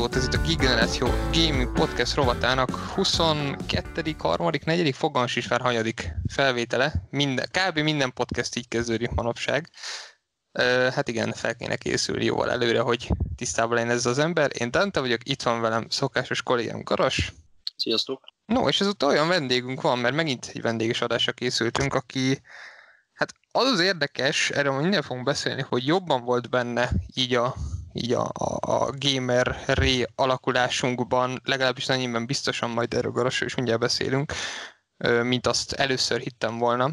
hallgatót, ez itt a Geek Gaming Podcast rovatának 22., 3., 4., fogalmas is már hanyadik felvétele. Minden, kb. minden podcast így kezdődik manapság. Hát igen, fel kéne készülni jóval előre, hogy tisztában legyen ez az ember. Én Dante vagyok, itt van velem szokásos kollégám Garas. Sziasztok! No, és ezúttal olyan vendégünk van, mert megint egy vendéges adásra készültünk, aki Hát az az érdekes, erről minden fogunk beszélni, hogy jobban volt benne így a, így a, a, a gamer ré alakulásunkban, legalábbis annyiben biztosan majd erről Garasról is mindjárt beszélünk, mint azt először hittem volna.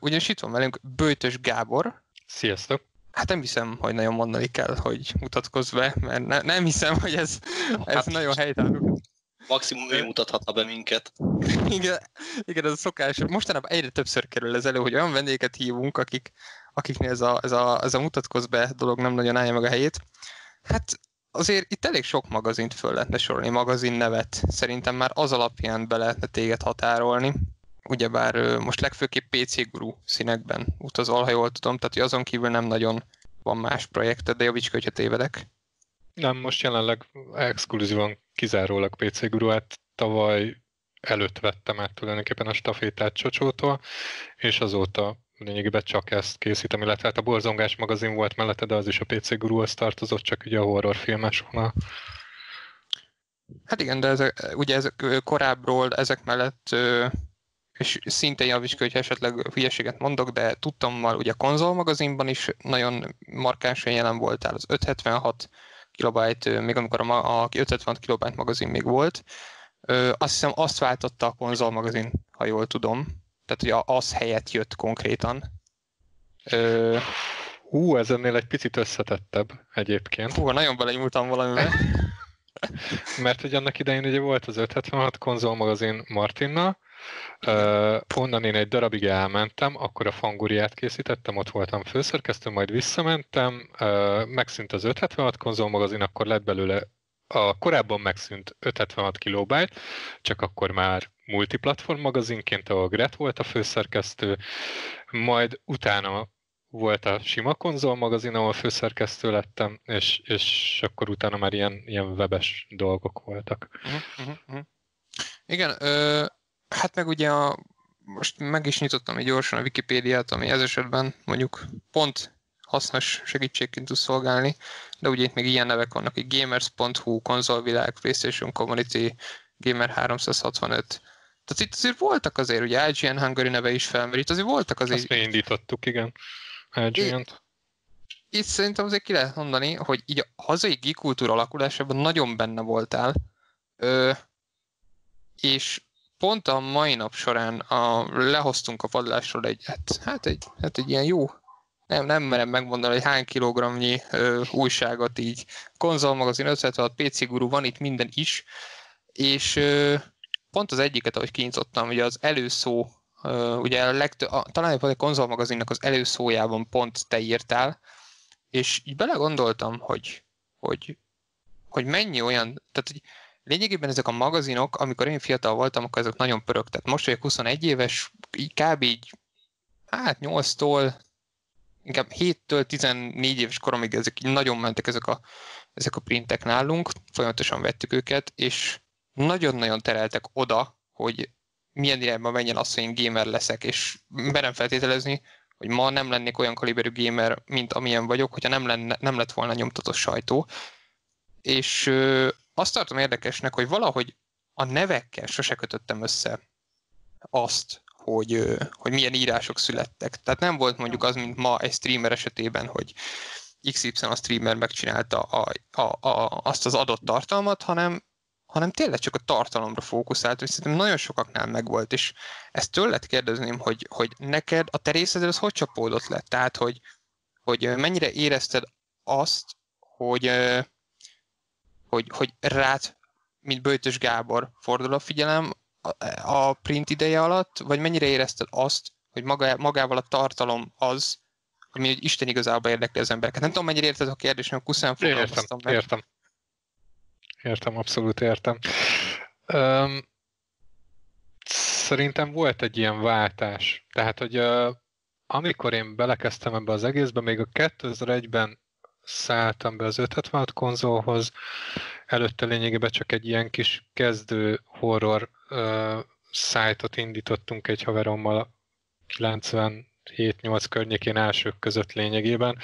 Ugyanis itt van velünk Bőtös Gábor. Sziasztok! Hát nem hiszem, hogy nagyon mondani kell, hogy mutatkozz be, mert ne, nem hiszem, hogy ez, ez hát, nagyon helytálló. Maximum ő mutathatna be minket. Igen, igen, ez a szokás. Mostanában egyre többször kerül ez elő, hogy olyan vendéget hívunk, akik, akiknél ez a, ez, a, ez a mutatkoz be dolog nem nagyon állja meg a helyét. Hát azért itt elég sok magazint föl lehetne sorolni, magazin nevet. Szerintem már az alapján be lehetne téged határolni. Ugyebár most legfőképp PC Guru színekben utazol, ha jól tudom, tehát azon kívül nem nagyon van más projekted, de javíts, hogyha tévedek. Nem, most jelenleg exkluzívan kizárólag PC Guruát tavaly előtt vettem át tulajdonképpen a stafétát Csocsótól, és azóta lényegében csak ezt készítem, illetve hát a Borzongás magazin volt mellette, de az is a PC Guruhoz tartozott, csak ugye a horrorfilmes vonal. Hát igen, de ezek, ugye ezek korábbról ezek mellett és szintén javíts ki, hogyha esetleg hülyeséget mondok, de tudtam, ugye a konzol magazinban is nagyon markánsan jelen voltál, az 576 kilobájt, még amikor a, a 556 kilobájt magazin még volt. Azt hiszem azt váltotta a konzol magazin, ha jól tudom. Tehát hogy az helyett jött konkrétan. Hú, ez ennél egy picit összetettebb egyébként. Hú, nagyon belenyúltam valamivel. Mert hogy annak idején ugye volt az 576 konzolmagazin Martinnal, Uh, onnan én egy darabig elmentem, akkor a fanguriát készítettem, ott voltam főszerkesztő, majd visszamentem, uh, megszűnt az 576 konzolmagazin, akkor lett belőle a korábban megszűnt 576 kilobájt, csak akkor már multiplatform magazinként, ahol Gret volt a főszerkesztő, majd utána volt a sima konzol magazin, ahol főszerkesztő lettem, és, és akkor utána már ilyen, ilyen webes dolgok voltak. Uh-huh, uh-huh. Igen, ö, hát meg ugye a, most meg is nyitottam egy gyorsan a Wikipédiát, ami ez esetben mondjuk pont hasznos segítségként tud szolgálni, de ugye itt még ilyen nevek vannak, hogy gamers.hu, konzolvilág, PlayStation Community, Gamer 365, tehát itt azért voltak azért, ugye IGN Hungary neve is felmerült, itt azért voltak azért... Azt mi indítottuk, igen. IGN-t. Itt szerintem azért ki lehet mondani, hogy így a hazai geek kultúra alakulásában nagyon benne voltál, ö, és pont a mai nap során a, lehoztunk a padlásról egy, hát, hát, egy, hát egy ilyen jó, nem, nem merem megmondani, hogy hány kilogramnyi ö, újságot így, konzolmagazin 56, PC Guru, van itt minden is, és ö, pont az egyiket, ahogy kinyitottam, ugye az előszó, ugye a legtö- a, talán a konzolmagazinnak az előszójában pont te írtál, és így belegondoltam, hogy, hogy, hogy mennyi olyan, tehát hogy lényegében ezek a magazinok, amikor én fiatal voltam, akkor ezek nagyon pörögtek. Most vagyok 21 éves, így kb. így, hát 8-tól, inkább 7-től 14 éves koromig ezek így nagyon mentek ezek a, ezek a printek nálunk, folyamatosan vettük őket, és nagyon-nagyon tereltek oda, hogy milyen irányba menjen az, hogy én gamer leszek, és merem feltételezni, hogy ma nem lennék olyan kaliberű gamer, mint amilyen vagyok, hogyha nem, lenne, nem lett volna nyomtatott sajtó. És azt tartom érdekesnek, hogy valahogy a nevekkel sose kötöttem össze azt, hogy, hogy milyen írások születtek. Tehát nem volt mondjuk az, mint ma egy streamer esetében, hogy XY a streamer megcsinálta a, a, a, azt az adott tartalmat, hanem, hanem tényleg csak a tartalomra fókuszált, és szerintem nagyon sokaknál megvolt, és ezt tőled kérdezném, hogy, hogy neked a te részed az hogy csapódott le? Tehát, hogy, hogy mennyire érezted azt, hogy, hogy, hogy rád, mint Böjtös Gábor fordul a figyelem a print ideje alatt, vagy mennyire érezted azt, hogy maga, magával a tartalom az, ami hogy Isten igazából érdekli az embereket. Nem tudom, mennyire érted a kérdést, mert kuszán fogalmaztam meg. Értem. Értem, abszolút értem. Um, szerintem volt egy ilyen váltás. Tehát, hogy uh, amikor én belekezdtem ebbe az egészbe, még a 2001-ben szálltam be az 576 konzolhoz, előtte lényegében csak egy ilyen kis kezdő horror uh, szájtot indítottunk egy haverommal 97-8 környékén elsők között lényegében.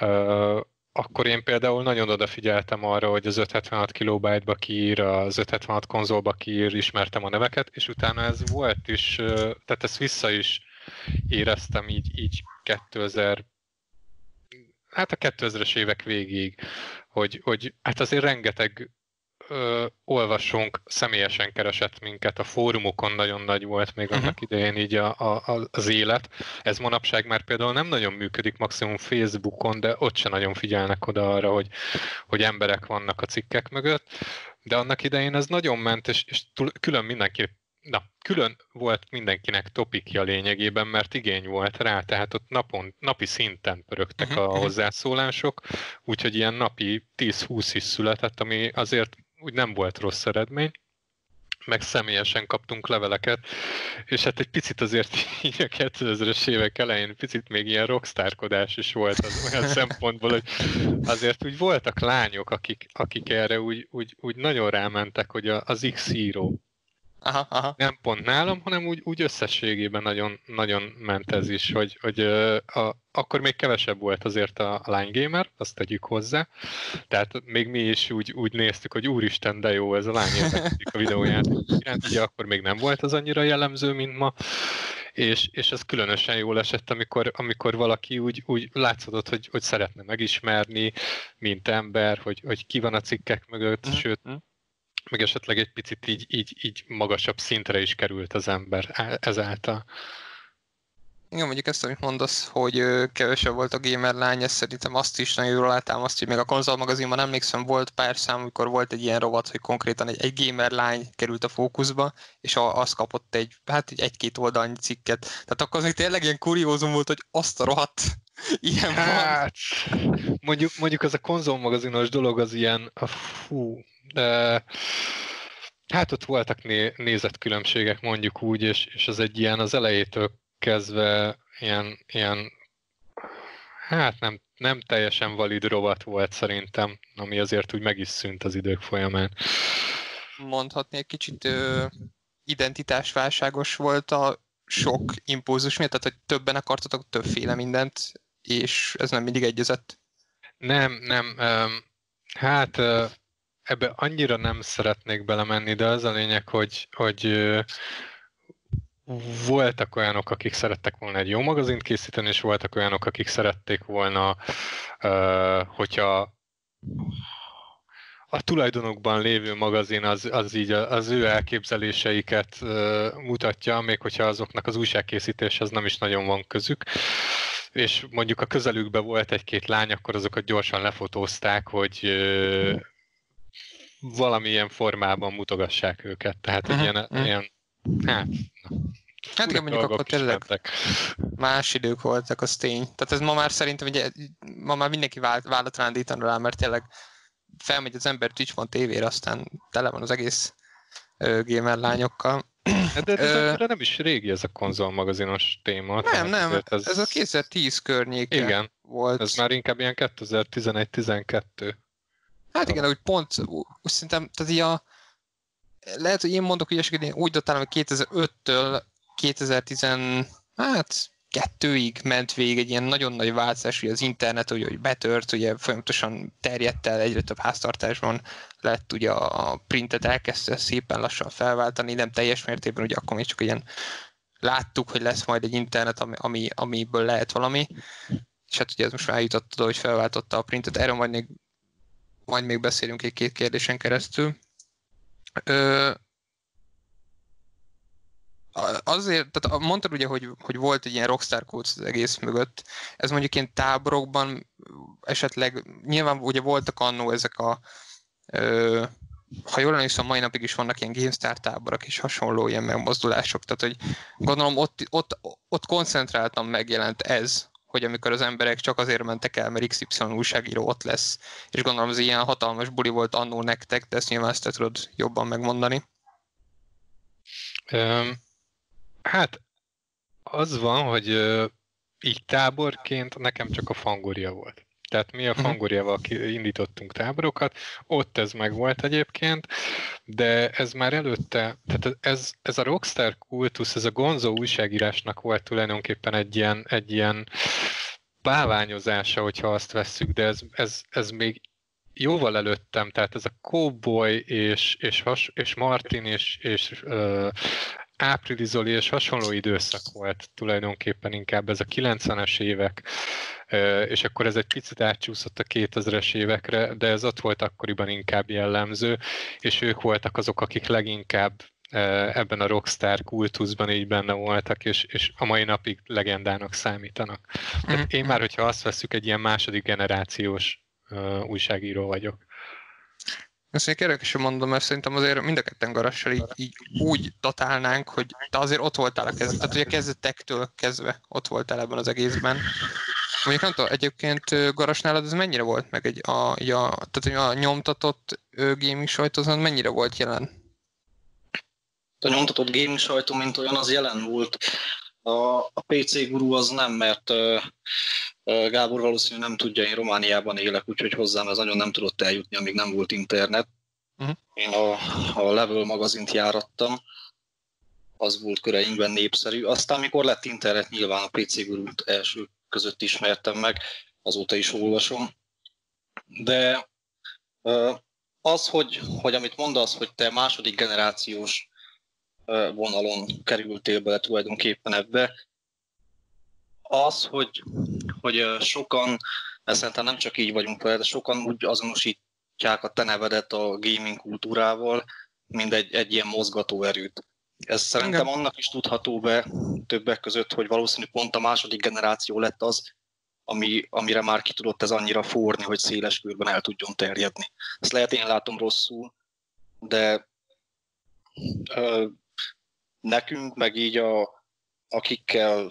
Uh, akkor én például nagyon odafigyeltem arra, hogy az 576 kilobájtba kiír, az 576 konzolba kiír, ismertem a neveket, és utána ez volt is, tehát ezt vissza is éreztem így, így 2000 hát a 2000-es évek végig, hogy, hogy hát azért rengeteg ö, olvasónk személyesen keresett minket, a fórumokon nagyon nagy volt még uh-huh. annak idején így a, a, az élet. Ez manapság már például nem nagyon működik, maximum Facebookon, de ott se nagyon figyelnek oda arra, hogy, hogy emberek vannak a cikkek mögött. De annak idején ez nagyon ment, és, és túl, külön mindenki na, külön volt mindenkinek topikja lényegében, mert igény volt rá, tehát ott napon, napi szinten pörögtek uh-huh. a mhm. hozzászólások, úgyhogy ilyen napi 10-20 is született, ami azért úgy nem volt rossz eredmény, meg személyesen kaptunk leveleket, és hát egy picit azért így a 2000-es évek elején picit még ilyen rockstárkodás is volt az olyan szempontból, hogy azért úgy voltak lányok, akik, akik erre úgy, úgy, úgy nagyon rámentek, hogy az X-Hero aha, aha. nem pont nálam, hanem úgy, úgy összességében nagyon, nagyon ment ez is, hogy, hogy a, akkor még kevesebb volt azért a Line Gamer, azt tegyük hozzá. Tehát még mi is úgy, úgy néztük, hogy úristen, de jó ez a Line a videójáték iránt. Ugye akkor még nem volt az annyira jellemző, mint ma és, és ez különösen jól esett, amikor, amikor valaki úgy, úgy látszott, hogy, hogy szeretne megismerni, mint ember, hogy, hogy ki van a cikkek mögött, mm. sőt, mm meg esetleg egy picit így, így, így magasabb szintre is került az ember e, ezáltal. Igen, mondjuk ezt, amit mondasz, hogy kevesebb volt a gamer lány, ezt szerintem azt is nagyon jól azt, hogy még a konzol magazinban emlékszem, volt pár szám, amikor volt egy ilyen rovat, hogy konkrétan egy, egy gamer lány került a fókuszba, és a, az kapott egy, hát egy, egy-két oldalnyi cikket. Tehát akkor az még tényleg ilyen kuriózum volt, hogy azt a rohadt ilyen hát, van. Mondjuk, mondjuk az a konzolmagazinos dolog az ilyen, fú, hát ott voltak né, nézetkülönbségek mondjuk úgy, és, és az egy ilyen az elejétől kezdve ilyen, ilyen hát nem, nem teljesen valid rovat volt szerintem, ami azért úgy meg is szűnt az idők folyamán. Mondhatni egy kicsit ö, identitásválságos volt a sok impulzus miatt, tehát hogy többen akartatok többféle mindent, és ez nem mindig egyezett? Nem, nem. Hát ebbe annyira nem szeretnék belemenni, de az a lényeg, hogy, hogy voltak olyanok, akik szerettek volna egy jó magazint készíteni, és voltak olyanok, akik szerették volna, hogyha a tulajdonokban lévő magazin az, az így az ő elképzeléseiket mutatja, még hogyha azoknak az újságkészítéshez nem is nagyon van közük. És mondjuk a közelükben volt egy-két lány, akkor azokat gyorsan lefotózták, hogy valamilyen formában mutogassák őket. Tehát egy ilyen, uh-huh. ilyen hát, Hát igen, mondjuk akkor tényleg más idők voltak, az tény. Tehát ez ma már szerintem, ugye, ma már mindenki vállat rándítani rá, mert tényleg felmegy az ember Twitch tévére, aztán tele van az egész ö, gamer lányokkal. Hát de ez uh, nem is régi ez a konzolmagazinos téma. Nem, nem, ez, ez a 2010 környéke igen, volt. ez már inkább ilyen 2011-12. Hát igen, úgy pont, úgy szerintem, tehát így a, lehet, hogy én mondok hogy én úgy datálom, hogy 2005-től 2010, hát kettőig ment végig egy ilyen nagyon nagy változás, hogy az internet ugye, hogy betört, ugye folyamatosan terjedt el, egyre több háztartásban lett, ugye a printet elkezdte szépen lassan felváltani, nem teljes mértékben, ugye akkor még csak ilyen láttuk, hogy lesz majd egy internet, ami, ami, amiből lehet valami, és hát ugye ez most már eljutott oda, hogy felváltotta a printet, erről majd még, majd még beszélünk egy-két kérdésen keresztül. Ö, azért, tehát mondtad ugye, hogy, hogy volt egy ilyen rockstar kód az egész mögött. Ez mondjuk ilyen táborokban esetleg, nyilván ugye voltak annó ezek a ö, ha jól emlékszem, mai napig is vannak ilyen GameStar táborok és hasonló ilyen megmozdulások, tehát hogy gondolom ott, ott, ott koncentráltan megjelent ez, hogy amikor az emberek csak azért mentek el, mert XY újságíró ott lesz, és gondolom az ilyen hatalmas buli volt annó nektek, de ezt nyilván ezt te tudod jobban megmondani. Um, Hát az van, hogy így táborként nekem csak a fangoria volt. Tehát mi a Mhm. Fangoriával ki- indítottunk táborokat, ott ez meg volt egyébként, de ez már előtte, tehát ez, ez a Rockstar kultusz, ez a Gonzo újságírásnak volt tulajdonképpen egy ilyen, egy ilyen báványozása, hogyha azt vesszük, de ez, ez, ez még jóval előttem, tehát ez a Cowboy és, és, has, és Martin és, és uh, Áprili Zoli és hasonló időszak volt tulajdonképpen inkább ez a 90-es évek, és akkor ez egy picit átcsúszott a 2000-es évekre, de ez ott volt akkoriban inkább jellemző, és ők voltak azok, akik leginkább ebben a rockstar kultuszban így benne voltak, és, és a mai napig legendának számítanak. Tehát én már, hogyha azt veszük, egy ilyen második generációs újságíró vagyok. Ezt még érdekesen mondom, mert szerintem azért mind a ketten garassal így, így úgy datálnánk, hogy te azért ott voltál a kezdet, tehát ugye kezdetektől kezdve ott voltál ebben az egészben. Mondjuk nem tudom, egyébként Garas nálad ez mennyire volt meg egy, a, a, tehát a nyomtatott gaming sajt azon mennyire volt jelen? A nyomtatott gaming sajtó, mint olyan, az jelen volt. A, a PC guru az nem, mert Gábor valószínűleg nem tudja, én Romániában élek, úgyhogy hozzám ez nagyon nem tudott eljutni, amíg nem volt internet. Mhm. Én a, a Level magazint járattam, az volt köreinkben népszerű. Aztán, mikor lett internet, nyilván a PC gurút első között ismertem meg, azóta is olvasom. De az, hogy, hogy amit mondasz, hogy te második generációs vonalon kerültél bele tulajdonképpen ebbe. Az, hogy, hogy sokan, ezt szerintem nem csak így vagyunk vele, de sokan úgy azonosítják a te nevedet a gaming kultúrával, mint egy, egy ilyen mozgató erőt. Ez szerintem Igen. annak is tudható be többek között, hogy valószínű pont a második generáció lett az, ami, amire már ki tudott ez annyira forni, hogy széles körben el tudjon terjedni. Ezt lehet én látom rosszul, de ö, nekünk, meg így a, akikkel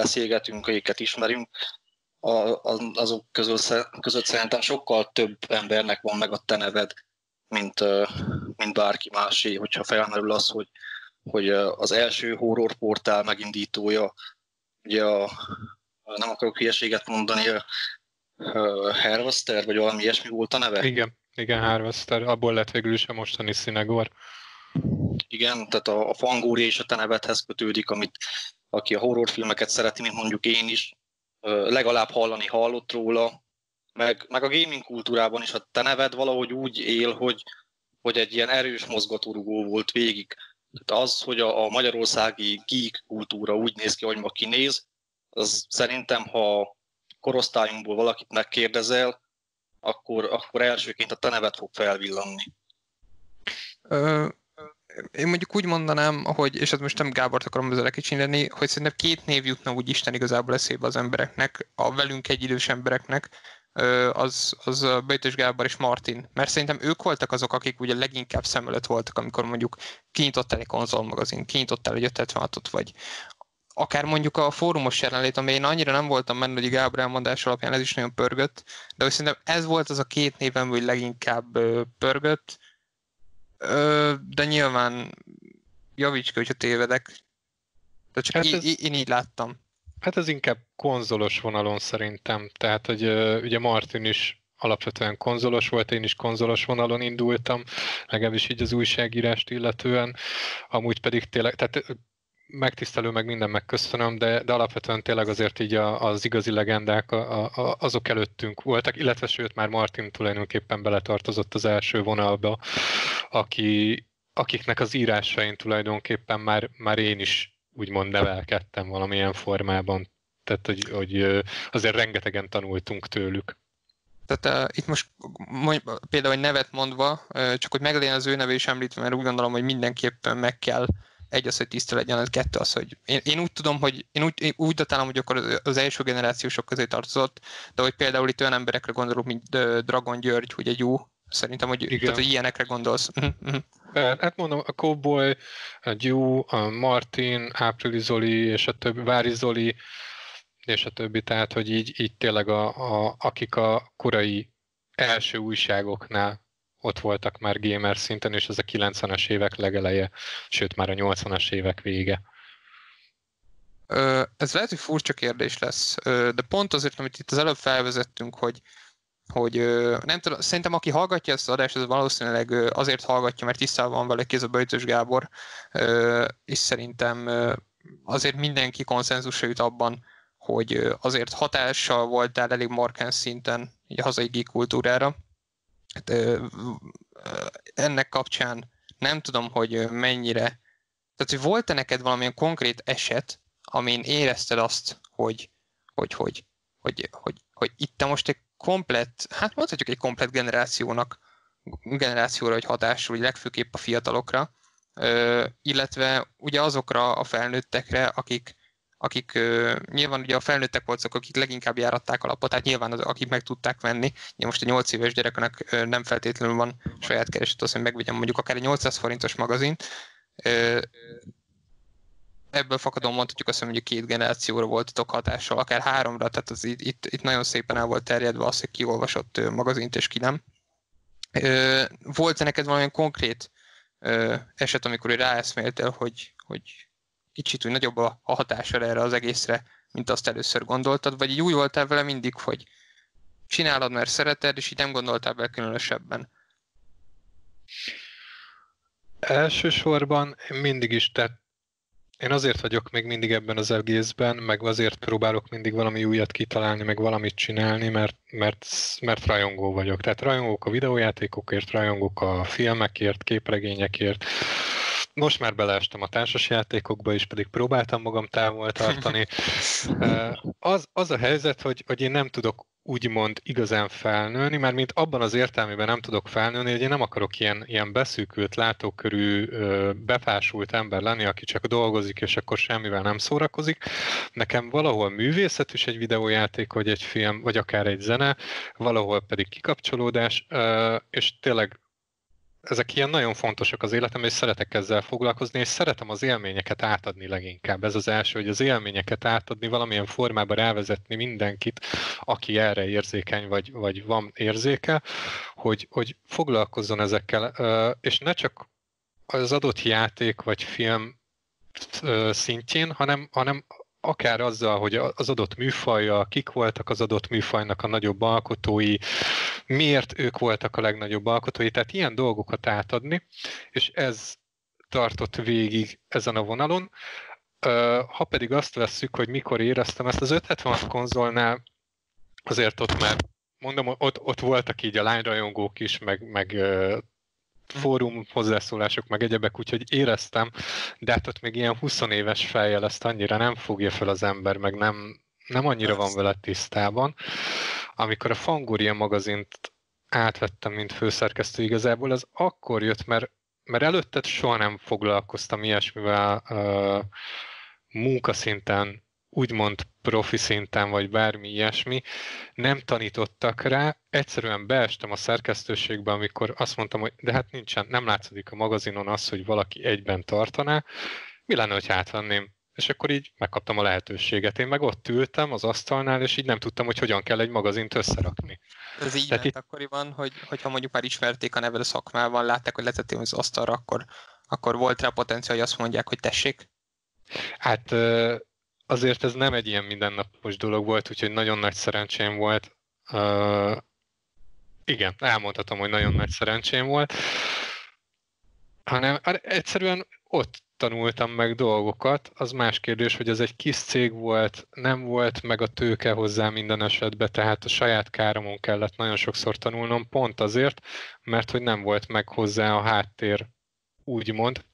beszélgetünk, akiket ismerünk, a, azok közül, között szerintem sokkal több embernek van meg a te neved, mint, mint bárki másé, hogyha felmerül az, hogy, hogy az első horror portál megindítója, ugye a, nem akarok hülyeséget mondani, a Harvester, vagy valami ilyesmi volt a neve? Igen, igen, Harvester, abból lett végül is a mostani Színegor. Igen, tehát a, a fangóri és a te nevedhez kötődik, amit aki a horrorfilmeket szereti, mint mondjuk én is, legalább hallani hallott róla, meg, meg a gaming kultúrában is a te neved valahogy úgy él, hogy, hogy egy ilyen erős mozgatórugó volt végig. Tehát az, hogy a, a magyarországi geek kultúra úgy néz ki, hogy ma kinéz, az szerintem, ha korosztályunkból valakit megkérdezel, akkor, akkor elsőként a te neved fog felvillanni. Én mondjuk úgy mondanám, hogy, és ez most nem Gábort akarom ezzel kicsinni, hogy szerintem két név jutna úgy Isten igazából eszébe az embereknek, a velünk egy idős embereknek, az, az a Bejtös Gábor és Martin. Mert szerintem ők voltak azok, akik ugye leginkább szem előtt voltak, amikor mondjuk kinyitottál egy konzolmagazin, kinyitottál egy 576-ot, vagy akár mondjuk a fórumos jelenlét, amely én annyira nem voltam benne, hogy Gábor elmondás alapján ez is nagyon pörgött, de hogy szerintem ez volt az a két névem, hogy leginkább pörgött, Ö, de nyilván javíts ki, hogyha tévedek. De csak Hát hát ez- én így láttam. Hát ez inkább konzolos vonalon szerintem. Tehát, hogy ugye Martin is alapvetően konzolos volt, én is konzolos vonalon indultam, legalábbis így az újságírást illetően. Amúgy pedig tényleg, tehát megtisztelő, meg minden megköszönöm, de, de alapvetően tényleg azért így a, az igazi legendák a, a, azok előttünk voltak, illetve sőt már Martin tulajdonképpen beletartozott az első vonalba, aki, akiknek az írásain tulajdonképpen már, már én is úgymond nevelkedtem valamilyen formában. Tehát, hogy, hogy azért rengetegen tanultunk tőlük. Tehát uh, itt most mondj, például egy nevet mondva, uh, csak hogy meglegyen az ő neve is említve, mert úgy gondolom, hogy mindenképpen meg kell egy az, hogy tiszta legyen, az kettő az, hogy én, én úgy tudom, hogy én úgy, én úgy datálom, hogy akkor az, első generációsok közé tartozott, de hogy például itt olyan emberekre gondolok, mint Dragon György, ugye jó, szerintem, hogy, Igen. tehát, hogy ilyenekre gondolsz. Mhm, mhm. Hát mondom, a Cowboy, a Dew, a Martin, Áprili Zoli és a többi, Vári Zoli és a többi, tehát hogy így, így tényleg a, a, akik a korai első újságoknál ott voltak már gamer szinten, és ez a 90-es évek legeleje, sőt már a 80-as évek vége. Ez lehet, hogy furcsa kérdés lesz, de pont azért, amit itt az előbb felvezettünk, hogy, hogy nem tudom, szerintem aki hallgatja ezt az adást, az valószínűleg azért hallgatja, mert tisztában van vele kéz a Böjtös Gábor, és szerintem azért mindenki konszenzusra jut abban, hogy azért hatással voltál elég markáns szinten a hazai geek kultúrára. Hát, ennek kapcsán nem tudom, hogy mennyire, tehát hogy volt-e neked valamilyen konkrét eset, amin érezted azt, hogy, hogy, hogy, hogy, hogy, hogy itt most egy komplett, hát mondhatjuk egy komplett generációnak, generációra, hogy hatású, vagy legfőképp a fiatalokra, illetve ugye azokra a felnőttekre, akik, akik nyilván ugye a felnőttek voltak, akik leginkább járatták a lapot, tehát nyilván az, akik meg tudták venni. Ugye most egy 8 éves gyereknek nem feltétlenül van saját kereset, az, hogy megvegyem mondjuk akár egy 800 forintos magazint, ebből fakadóan mondhatjuk azt, hogy mondjuk két generációra voltatok hatással, akár háromra, tehát az itt, itt, itt nagyon szépen el volt terjedve az, hogy ki olvasott magazint és ki nem. Volt-e neked valamilyen konkrét eset, amikor ráeszméltél, hogy, hogy kicsit úgy nagyobb a, hatása erre az egészre, mint azt először gondoltad, vagy így úgy voltál vele mindig, hogy csinálod, mert szereted, és így nem gondoltál bele különösebben? Elsősorban mindig is tett én azért vagyok még mindig ebben az egészben, meg azért próbálok mindig valami újat kitalálni, meg valamit csinálni, mert, mert, mert rajongó vagyok. Tehát rajongók a videójátékokért, rajongók a filmekért, képregényekért. Most már beleestem a társasjátékokba is, pedig próbáltam magam távol tartani. Az, az a helyzet, hogy, hogy én nem tudok úgymond igazán felnőni, mert mint abban az értelmében nem tudok felnőni, hogy én nem akarok ilyen, ilyen beszűkült, látókörű, befásult ember lenni, aki csak dolgozik, és akkor semmivel nem szórakozik. Nekem valahol művészet is egy videójáték, vagy egy film, vagy akár egy zene, valahol pedig kikapcsolódás, és tényleg ezek ilyen nagyon fontosak az életem, és szeretek ezzel foglalkozni, és szeretem az élményeket átadni leginkább. Ez az első, hogy az élményeket átadni, valamilyen formában rávezetni mindenkit, aki erre érzékeny, vagy, vagy van érzéke, hogy, hogy foglalkozzon ezekkel, és ne csak az adott játék vagy film szintjén, hanem, hanem akár azzal, hogy az adott műfaja, kik voltak az adott műfajnak a nagyobb alkotói, miért ők voltak a legnagyobb alkotói, tehát ilyen dolgokat átadni, és ez tartott végig ezen a vonalon. Ha pedig azt vesszük, hogy mikor éreztem ezt az 576 konzolnál, azért ott már mondom, ott, ott voltak így a lányrajongók is, meg, meg fórum hozzászólások, meg egyebek, úgyhogy éreztem, de hát ott még ilyen 20 éves fejjel ezt annyira nem fogja fel az ember, meg nem, nem annyira van vele tisztában. Amikor a Fanguria magazint átvettem, mint főszerkesztő igazából, az akkor jött, mert, mert előtte soha nem foglalkoztam ilyesmivel uh, munkaszinten, úgymond profi szinten, vagy bármi ilyesmi, nem tanítottak rá, egyszerűen beestem a szerkesztőségbe, amikor azt mondtam, hogy de hát nincsen, nem látszik a magazinon az, hogy valaki egyben tartaná, mi lenne, hogy átvenném és akkor így megkaptam a lehetőséget. Én meg ott ültem az asztalnál, és így nem tudtam, hogy hogyan kell egy magazint összerakni. Ez így Tehát itt... akkoriban, hogy, hogyha mondjuk már ismerték a neved a szakmában, látták, hogy letettem az asztalra, akkor, akkor volt rá potenciál, hogy azt mondják, hogy tessék? Hát azért ez nem egy ilyen mindennapos dolog volt, úgyhogy nagyon nagy szerencsém volt. Uh, igen, elmondhatom, hogy nagyon nagy szerencsém volt. Hanem hát egyszerűen ott tanultam meg dolgokat. Az más kérdés, hogy ez egy kis cég volt, nem volt meg a tőke hozzá minden esetben, tehát a saját káromon kellett nagyon sokszor tanulnom, pont azért, mert hogy nem volt meg hozzá a háttér, úgymond.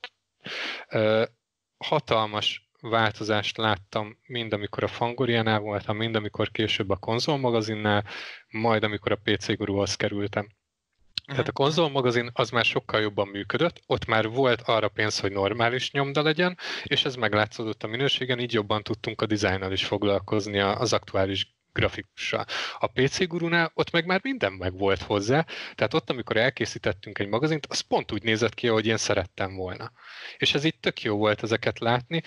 Hatalmas változást láttam mind amikor a Fangoriánál voltam, mind amikor később a konzolmagazinnál, majd amikor a PC Guruhoz kerültem. Tehát a konzolmagazin az már sokkal jobban működött, ott már volt arra pénz, hogy normális nyomda legyen, és ez meglátszódott a minőségen, így jobban tudtunk a dizájnnal is foglalkozni az aktuális grafikussal. A PC gurunál ott meg már minden meg volt hozzá, tehát ott, amikor elkészítettünk egy magazint, az pont úgy nézett ki, ahogy én szerettem volna. És ez itt tök jó volt ezeket látni.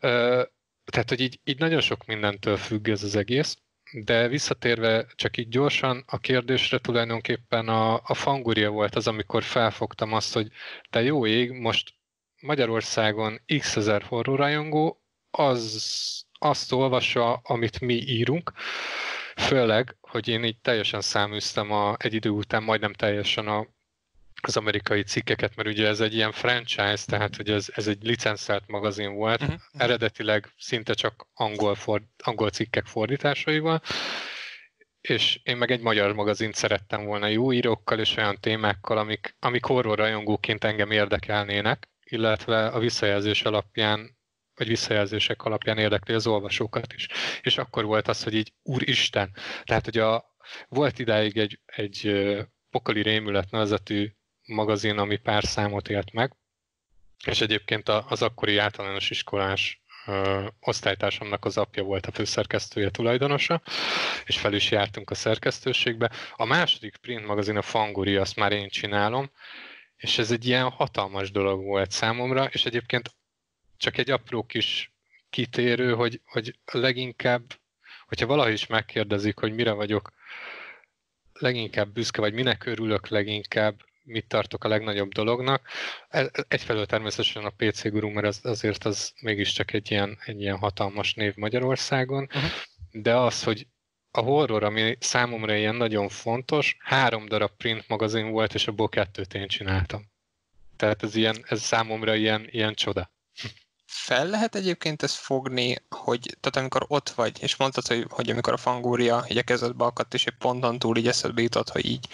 Tehát, hogy így, így nagyon sok mindentől függ ez az egész de visszatérve csak így gyorsan a kérdésre tulajdonképpen a, a fanguria volt az, amikor felfogtam azt, hogy te jó ég, most Magyarországon x ezer horrorrajongó, az azt olvassa, amit mi írunk, főleg, hogy én így teljesen száműztem a, egy idő után majdnem teljesen a, az amerikai cikkeket, mert ugye ez egy ilyen franchise, tehát hogy ez, ez egy licenszelt magazin volt, uh-huh. eredetileg szinte csak angol, ford, angol cikkek fordításaival, és én meg egy magyar magazint szerettem volna jó írókkal és olyan témákkal, amik, amik horror rajongóként engem érdekelnének, illetve a visszajelzés alapján, vagy visszajelzések alapján érdekli az olvasókat is. És akkor volt az, hogy így úristen, tehát hogy a, volt idáig egy, egy Pokoli Rémület nevezetű magazin, ami pár számot élt meg, és egyébként az akkori általános iskolás ö, osztálytársamnak az apja volt a főszerkesztője, tulajdonosa, és fel is jártunk a szerkesztőségbe. A második print magazin, a Fanguri, azt már én csinálom, és ez egy ilyen hatalmas dolog volt számomra, és egyébként csak egy apró kis kitérő, hogy, hogy leginkább, hogyha valahogy is megkérdezik, hogy mire vagyok leginkább büszke, vagy minek örülök leginkább, mit tartok a legnagyobb dolognak. Egyfelől természetesen a PC Guru, mert az, azért az mégiscsak egy ilyen, egy ilyen hatalmas név Magyarországon, uh-huh. de az, hogy a horror, ami számomra ilyen nagyon fontos, három darab print magazin volt, és abból kettőt én csináltam. Tehát ez, ilyen, ez számomra ilyen, ilyen csoda. Fel lehet egyébként ezt fogni, hogy tehát amikor ott vagy, és mondtad, hogy, hogy amikor a fangúria így a kezedbe akadt, és egy ponton túl így eszedbe jutott, hogy így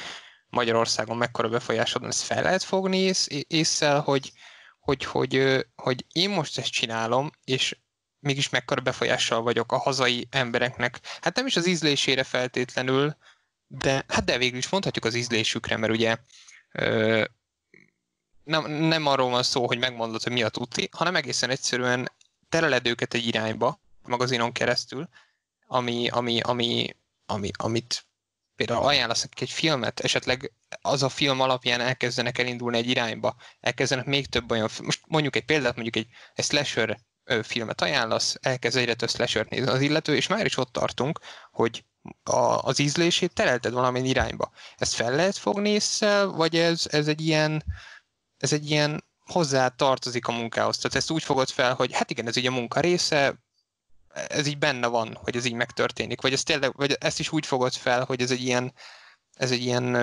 Magyarországon mekkora befolyásod ezt fel lehet fogni ész, észszel, hogy, hogy, hogy, hogy én most ezt csinálom, és mégis mekkora befolyással vagyok a hazai embereknek. Hát nem is az ízlésére feltétlenül, de hát de végül is mondhatjuk az ízlésükre, mert ugye ö, nem, nem arról van szó, hogy megmondod, hogy mi a tuti, hanem egészen egyszerűen tereled őket egy irányba, magazinon keresztül, ami, ami, ami, ami, amit például ajánlasz nekik egy filmet, esetleg az a film alapján elkezdenek elindulni egy irányba, elkezdenek még több olyan, most mondjuk egy példát, mondjuk egy, egy slasher filmet ajánlasz, elkezd egyre több slasher nézni az illető, és már is ott tartunk, hogy a, az ízlését terelted valamilyen irányba. Ezt fel lehet fogni észre, vagy ez, ez egy ilyen, ez egy ilyen hozzá tartozik a munkához. Tehát ezt úgy fogod fel, hogy hát igen, ez így a munka része, ez így benne van, hogy ez így megtörténik, vagy, ez tényleg, vagy ezt is úgy fogod fel, hogy ez egy ilyen, ez egy ilyen,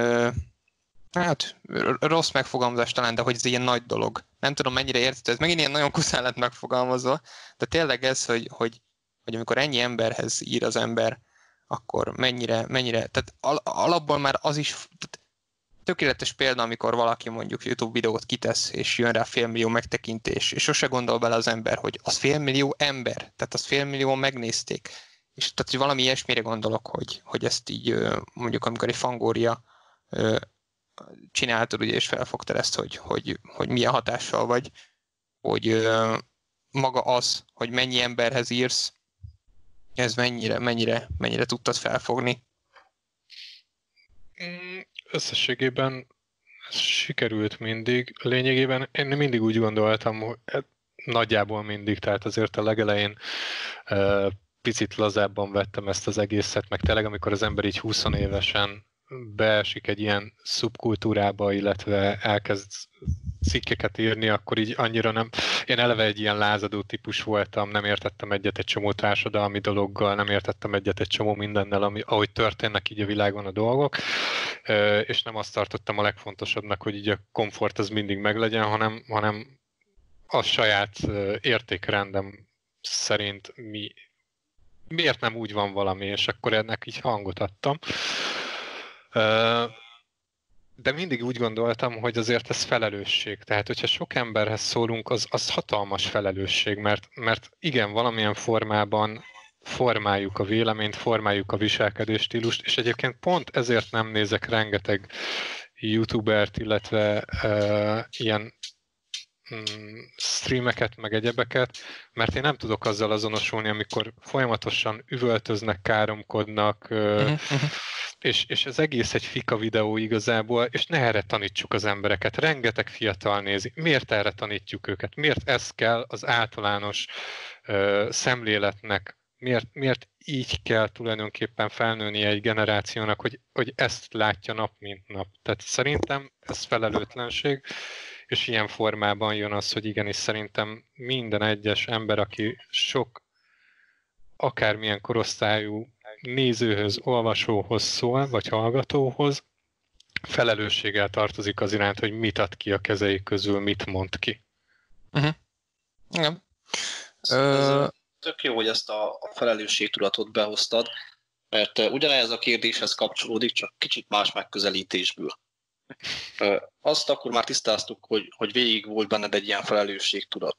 hát rossz megfogalmazás talán, de hogy ez egy ilyen nagy dolog. Nem tudom, mennyire érted, ez megint ilyen nagyon kuszán lett megfogalmazva, de tényleg ez, hogy, hogy, hogy amikor ennyi emberhez ír az ember, akkor mennyire, mennyire, tehát al- alapból már az is, tehát tökéletes példa, amikor valaki mondjuk YouTube videót kitesz, és jön rá félmillió megtekintés, és sose gondol bele az ember, hogy az félmillió ember, tehát az félmillió megnézték. És tehát, hogy valami ilyesmire gondolok, hogy, hogy ezt így mondjuk, amikor egy fangória csináltad, ugye, és felfogtad ezt, hogy, hogy, hogy milyen hatással vagy, hogy maga az, hogy mennyi emberhez írsz, ez mennyire, mennyire, mennyire tudtad felfogni? Összességében ez sikerült mindig. Lényegében én mindig úgy gondoltam, hogy e, nagyjából mindig, tehát azért a legelején picit lazábban vettem ezt az egészet, meg tényleg amikor az ember így 20 évesen beesik egy ilyen szubkultúrába, illetve elkezd cikkeket írni, akkor így annyira nem... Én eleve egy ilyen lázadó típus voltam, nem értettem egyet egy csomó társadalmi dologgal, nem értettem egyet egy csomó mindennel, ami, ahogy történnek így a világon a dolgok, és nem azt tartottam a legfontosabbnak, hogy így a komfort az mindig meglegyen, hanem, hanem a saját értékrendem szerint mi, miért nem úgy van valami, és akkor ennek így hangot adtam de mindig úgy gondoltam, hogy azért ez felelősség. Tehát, hogyha sok emberhez szólunk, az, az hatalmas felelősség, mert, mert igen, valamilyen formában formáljuk a véleményt, formáljuk a viselkedés stílust, és egyébként pont ezért nem nézek rengeteg youtubert, illetve uh, ilyen streameket, meg egyebeket, mert én nem tudok azzal azonosulni, amikor folyamatosan üvöltöznek, káromkodnak, uh, és, és az egész egy fika videó igazából, és ne erre tanítsuk az embereket. Rengeteg fiatal nézi. Miért erre tanítjuk őket? Miért ez kell az általános szemléletnek? Miért, miért így kell tulajdonképpen felnőni egy generációnak, hogy, hogy ezt látja nap mint nap? Tehát szerintem ez felelőtlenség, és ilyen formában jön az, hogy igenis szerintem minden egyes ember, aki sok akármilyen korosztályú nézőhöz, olvasóhoz szól, vagy hallgatóhoz, felelősséggel tartozik az iránt, hogy mit ad ki a kezei közül, mit mond ki. Uh-huh. Igen. Ö... Tök jó, hogy ezt a, a felelősségtudatot behoztad, mert ugyanez a kérdéshez kapcsolódik, csak kicsit más megközelítésből. Azt akkor már tisztáztuk, hogy, hogy végig volt benned egy ilyen felelősségtudat.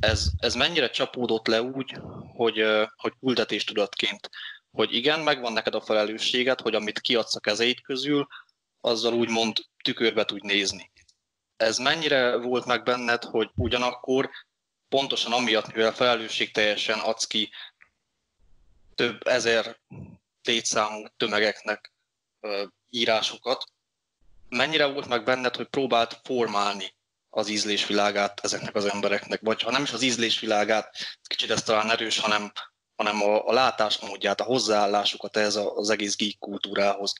Ez, ez mennyire csapódott le úgy, hogy, hogy küldetéstudatként, hogy igen, megvan neked a felelősséget, hogy amit kiadsz a kezeid közül, azzal úgymond tükörbe tudj nézni. Ez mennyire volt meg benned, hogy ugyanakkor pontosan amiatt, mivel felelősség teljesen adsz ki több ezer létszámú tömegeknek írásokat, mennyire volt meg benned, hogy próbált formálni az ízlésvilágát ezeknek az embereknek, vagy ha nem is az ízlésvilágát, kicsit ez talán erős, hanem, hanem a, a látásmódját, a hozzáállásukat ez az egész geek kultúrához.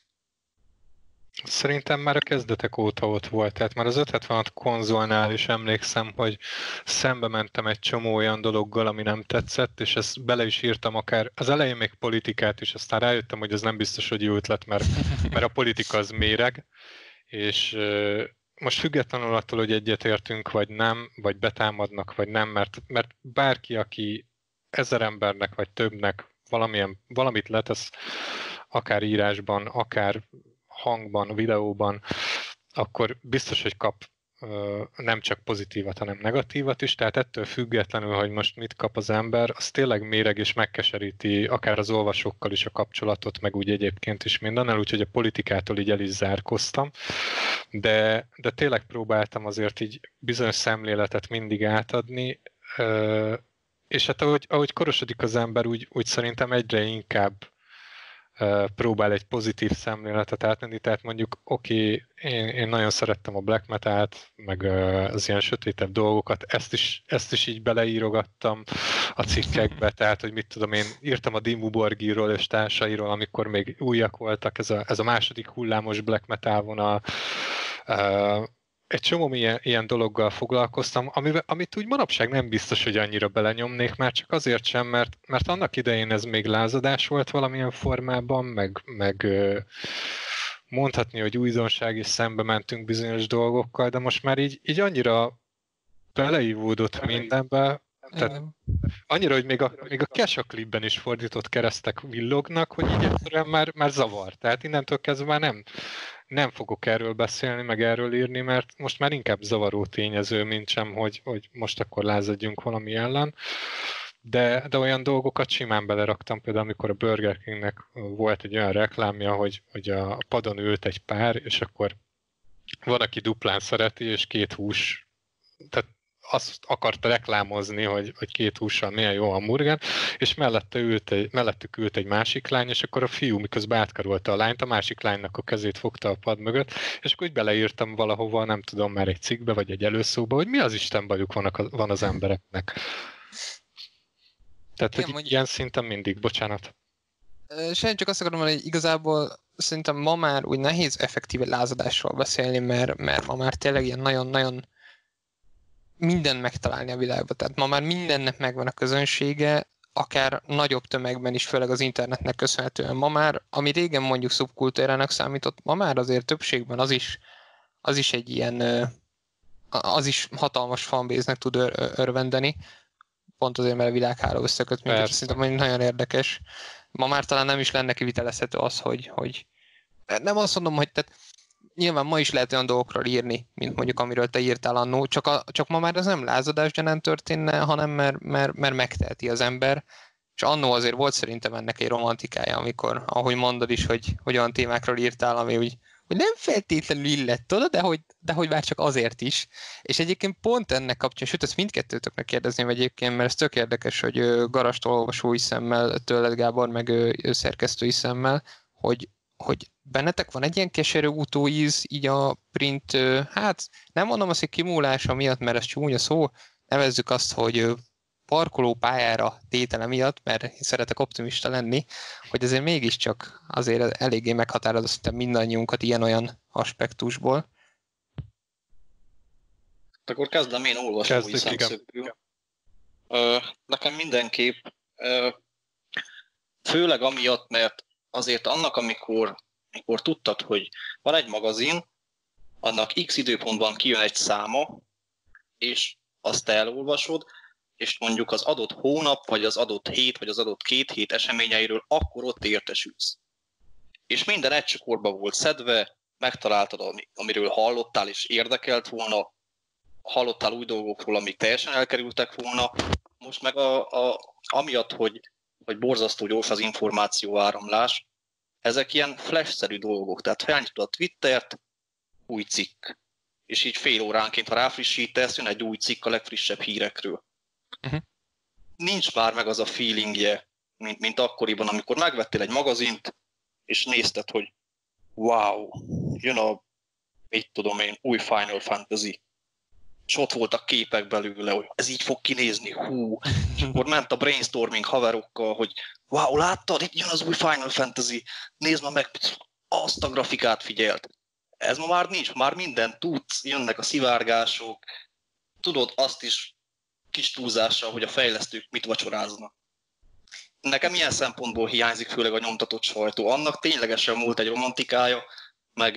Szerintem már a kezdetek óta ott volt, tehát már az 576 konzolnál is emlékszem, hogy szembe mentem egy csomó olyan dologgal, ami nem tetszett, és ezt bele is írtam akár. Az elején még politikát is, aztán rájöttem, hogy ez nem biztos, hogy jó ötlet, mert, mert a politika az méreg, és most függetlenül attól, hogy egyetértünk, vagy nem, vagy betámadnak, vagy nem, mert, mert bárki, aki ezer embernek, vagy többnek valamilyen, valamit letesz, akár írásban, akár hangban, videóban, akkor biztos, hogy kap nem csak pozitívat, hanem negatívat is, tehát ettől függetlenül, hogy most mit kap az ember, az tényleg méreg és megkeseríti akár az olvasókkal is a kapcsolatot, meg úgy egyébként is mindennel, úgyhogy a politikától így el is zárkoztam, de, de tényleg próbáltam azért így bizonyos szemléletet mindig átadni, és hát ahogy, ahogy korosodik az ember, úgy, úgy szerintem egyre inkább próbál egy pozitív szemléletet átmenni, tehát mondjuk oké, okay, én, én nagyon szerettem a black metal-t, meg az ilyen sötétebb dolgokat, ezt is, ezt is így beleírogattam a cikkekbe, tehát hogy mit tudom én, írtam a Dimmu Borgirról és társairól, amikor még újak voltak, ez a, ez a második hullámos black metal vonal, egy csomó ilyen, ilyen dologgal foglalkoztam, amivel, amit úgy manapság nem biztos, hogy annyira belenyomnék, már csak azért sem, mert, mert annak idején ez még lázadás volt valamilyen formában, meg, meg mondhatni, hogy újdonság, és szembe mentünk bizonyos dolgokkal, de most már így, így annyira beleívódott mindenbe, tehát annyira, hogy még a, még a Kesha klipben is fordított keresztek villognak, hogy így egyszerűen már, már zavar. Tehát innentől kezdve már nem, nem fogok erről beszélni, meg erről írni, mert most már inkább zavaró tényező, mint sem, hogy, hogy most akkor lázadjunk valami ellen. De, de olyan dolgokat simán beleraktam, például amikor a Burger Kingnek volt egy olyan reklámja, hogy, hogy a padon ült egy pár, és akkor van, aki duplán szereti, és két hús, tehát azt akarta reklámozni, hogy, hogy két hússal milyen jó a hamburger, és mellette ült egy, mellettük ült egy másik lány, és akkor a fiú miközben átkarolta a lányt, a másik lánynak a kezét fogta a pad mögött, és akkor úgy beleírtam valahova, nem tudom, már egy cikkbe, vagy egy előszóba, hogy mi az Isten bajuk van, a, van az embereknek. Tehát, Igen, hogy mondjuk... ilyen szinten mindig, bocsánat. Sajnos csak azt akarom mondani, hogy igazából szerintem ma már úgy nehéz effektíve lázadásról beszélni, mert, mert ma már tényleg ilyen nagyon-nagyon minden megtalálni a világban. Tehát ma már mindennek megvan a közönsége, akár nagyobb tömegben is, főleg az internetnek köszönhetően. Ma már, ami régen mondjuk szubkultúrának számított, ma már azért többségben az is, az is egy ilyen, az is hatalmas fanbase tud ör- örvendeni, pont azért, mert a világháló összeköt minket, szerintem nagyon érdekes. Ma már talán nem is lenne kivitelezhető az, hogy, hogy nem azt mondom, hogy tehát nyilván ma is lehet olyan dolgokról írni, mint mondjuk amiről te írtál annó, csak, a, csak ma már ez nem lázadásgyanán történne, hanem mert, mert, mert megteheti az ember, és annó azért volt szerintem ennek egy romantikája, amikor, ahogy mondod is, hogy, hogy olyan témákról írtál, ami úgy, hogy nem feltétlenül illett oda, de hogy, de hogy már csak azért is. És egyébként pont ennek kapcsán, sőt, ezt mindkettőtöknek kérdezném egyébként, mert ez tök érdekes, hogy Garastól olvasói szemmel, tőled Gábor, meg ő, ő szerkesztői szemmel, hogy, hogy bennetek van egy ilyen keserű utóíz, így a print, hát nem mondom azt, hogy kimúlása miatt, mert ez csúnya szó, nevezzük azt, hogy parkoló pályára tétele miatt, mert én szeretek optimista lenni, hogy azért mégiscsak azért eléggé meghatározó szinte mindannyiunkat ilyen-olyan aspektusból. Akkor kezdem én olvasói szemszögből. Nekem mindenképp Főleg amiatt, mert azért annak, amikor, amikor tudtad, hogy van egy magazin, annak x időpontban kijön egy száma, és azt elolvasod, és mondjuk az adott hónap, vagy az adott hét, vagy az adott két hét eseményeiről akkor ott értesülsz. És minden egy csokorba volt szedve, megtaláltad, amiről hallottál és érdekelt volna, hallottál új dolgokról, amik teljesen elkerültek volna. Most meg a, a, amiatt, hogy, hogy borzasztó gyors az információ áramlás, ezek ilyen flash-szerű dolgok. Tehát felnyitod a Twittert, új cikk. És így fél óránként, ha ráfrissítesz, jön egy új cikk a legfrissebb hírekről. Uh-huh. Nincs már meg az a feelingje, mint, mint akkoriban, amikor megvettél egy magazint, és nézted, hogy wow, jön a, mit tudom én, új Final Fantasy. És ott voltak képek belőle, hogy ez így fog kinézni, hú. És akkor ment a brainstorming haverokkal, hogy wow, láttad, itt jön az új Final Fantasy, nézd már meg, azt a grafikát figyelt. Ez ma már nincs, már minden tudsz, jönnek a szivárgások, tudod azt is kis túlzással, hogy a fejlesztők mit vacsoráznak. Nekem ilyen szempontból hiányzik főleg a nyomtatott sajtó. Annak ténylegesen volt egy romantikája, meg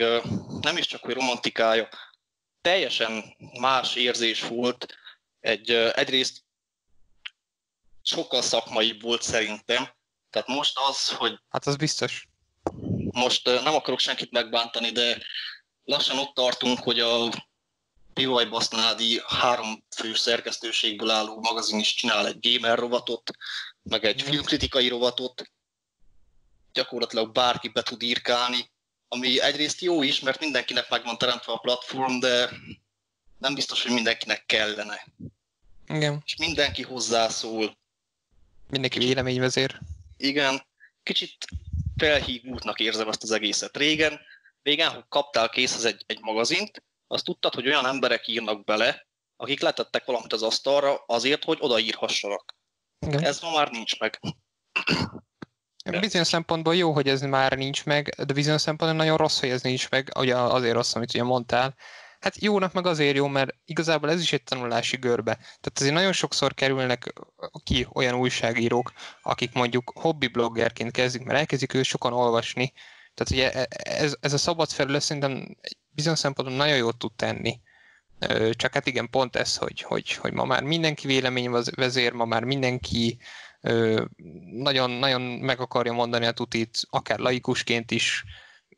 nem is csak, hogy romantikája, teljesen más érzés volt. Egy, egyrészt sokkal szakmai volt szerintem. Tehát most az, hogy... Hát az biztos. Most nem akarok senkit megbántani, de lassan ott tartunk, hogy a Pivaj Basznádi három fő szerkesztőségből álló magazin is csinál egy gamer rovatot, meg egy filmkritikai rovatot. Gyakorlatilag bárki be tud írkálni, ami egyrészt jó is, mert mindenkinek meg van teremtve a platform, de nem biztos, hogy mindenkinek kellene. Igen. És mindenki hozzászól. Mindenki véleményvezér. Igen. Kicsit felhígultnak érzem azt az egészet. Régen, régen, ha kaptál készhez egy, egy magazint, azt tudtad, hogy olyan emberek írnak bele, akik letettek valamit az asztalra azért, hogy odaírhassanak. Igen. Ez ma már nincs meg. Bizonyos szempontból jó, hogy ez már nincs meg, de bizonyos szempontból nagyon rossz, hogy ez nincs meg, ugye azért rossz, amit ugye mondtál. Hát jónak meg azért jó, mert igazából ez is egy tanulási görbe. Tehát azért nagyon sokszor kerülnek ki olyan újságírók, akik mondjuk hobby bloggerként kezdik, mert elkezdik ő sokan olvasni. Tehát ugye e, ez, ez a szabad felület szerintem bizonyos szempontból nagyon jót tud tenni. Csak hát igen, pont ez, hogy, hogy, hogy ma már mindenki vélemény vezér, ma már mindenki nagyon, nagyon meg akarja mondani a tutit, akár laikusként is.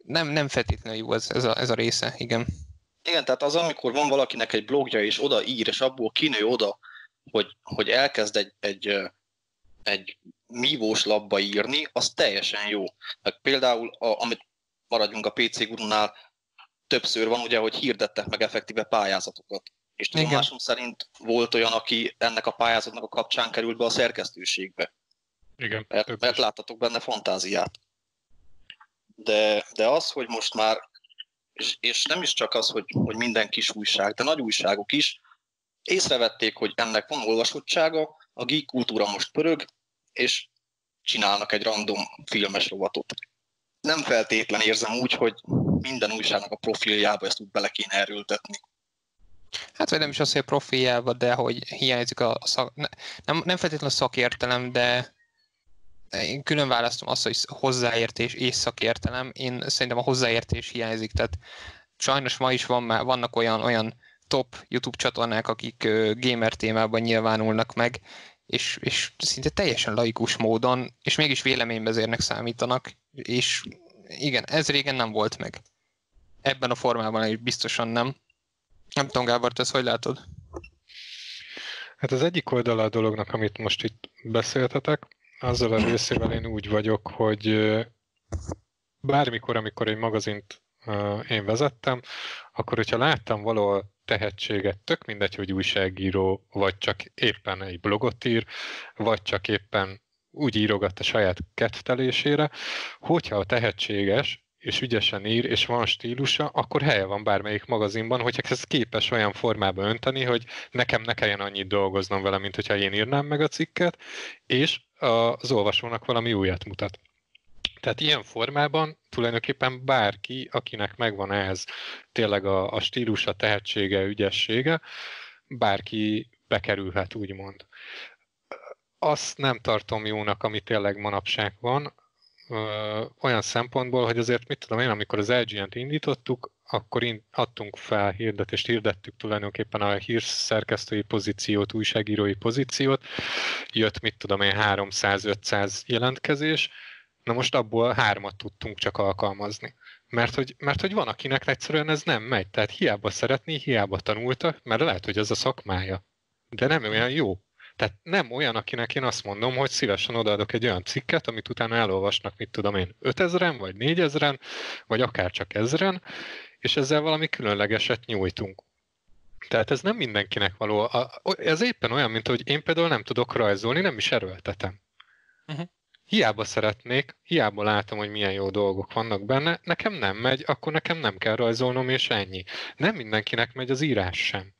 Nem, nem feltétlenül jó ez, ez, a, ez a része, igen. Igen, tehát az, amikor van valakinek egy blogja, és oda ír, és abból kinő oda, hogy, hogy elkezd egy, egy, egy mívós labba írni, az teljesen jó. Meg például, a, amit maradjunk a PC gurunál, többször van ugye, hogy hirdettek meg effektíve pályázatokat. És tudomásom szerint volt olyan, aki ennek a pályázatnak a kapcsán került be a szerkesztőségbe. Igen. Mert, mert láttatok benne fantáziát. De, de az, hogy most már, és, és nem is csak az, hogy, hogy minden kis újság, de nagy újságok is, észrevették, hogy ennek van olvasottsága, a geek kultúra most pörög, és csinálnak egy random filmes rovatot. Nem feltétlen érzem úgy, hogy minden újságnak a profiljába ezt úgy bele kéne erőltetni. Hát vagy nem is az, hogy a profiljába, de hogy hiányzik a szak... Nem, nem feltétlenül szakértelem, de én külön választom azt, hogy hozzáértés és szakértelem. Én szerintem a hozzáértés hiányzik, tehát sajnos ma is van, már, vannak olyan, olyan top YouTube csatornák, akik gamer témában nyilvánulnak meg, és, és szinte teljesen laikus módon, és mégis véleményvezérnek számítanak, és igen, ez régen nem volt meg. Ebben a formában is biztosan nem. Nem tudom, Gábor, te ezt hogy látod? Hát az egyik oldala a dolognak, amit most itt beszéltetek, azzal a részével én úgy vagyok, hogy bármikor, amikor egy magazint én vezettem, akkor hogyha láttam valahol tehetséget, tök mindegy, hogy újságíró, vagy csak éppen egy blogot ír, vagy csak éppen úgy írogat a saját kettelésére, hogyha a tehetséges, és ügyesen ír, és van stílusa, akkor helye van bármelyik magazinban, hogyha ez képes olyan formába önteni, hogy nekem ne kelljen annyit dolgoznom vele, mint hogyha én írnám meg a cikket, és az olvasónak valami újat mutat. Tehát ilyen formában tulajdonképpen bárki, akinek megvan ez tényleg a, a stílusa, tehetsége, ügyessége, bárki bekerülhet, úgymond azt nem tartom jónak, ami tényleg manapság van, olyan szempontból, hogy azért mit tudom én, amikor az LGN-t indítottuk, akkor in, adtunk fel hirdetést, hirdettük tulajdonképpen a hírszerkesztői pozíciót, újságírói pozíciót, jött mit tudom én 300-500 jelentkezés, na most abból hármat tudtunk csak alkalmazni. Mert hogy, mert hogy van, akinek egyszerűen ez nem megy, tehát hiába szeretné, hiába tanultak, mert lehet, hogy ez a szakmája. De nem olyan jó. Tehát nem olyan, akinek én azt mondom, hogy szívesen odaadok egy olyan cikket, amit utána elolvasnak, mit tudom én, 5000-en, vagy 4000-en, vagy akár csak ezren, és ezzel valami különlegeset nyújtunk. Tehát ez nem mindenkinek való. Ez éppen olyan, mint hogy én például nem tudok rajzolni, nem is erőltetem. Uh-huh. Hiába szeretnék, hiába látom, hogy milyen jó dolgok vannak benne, nekem nem megy, akkor nekem nem kell rajzolnom, és ennyi. Nem mindenkinek megy az írás sem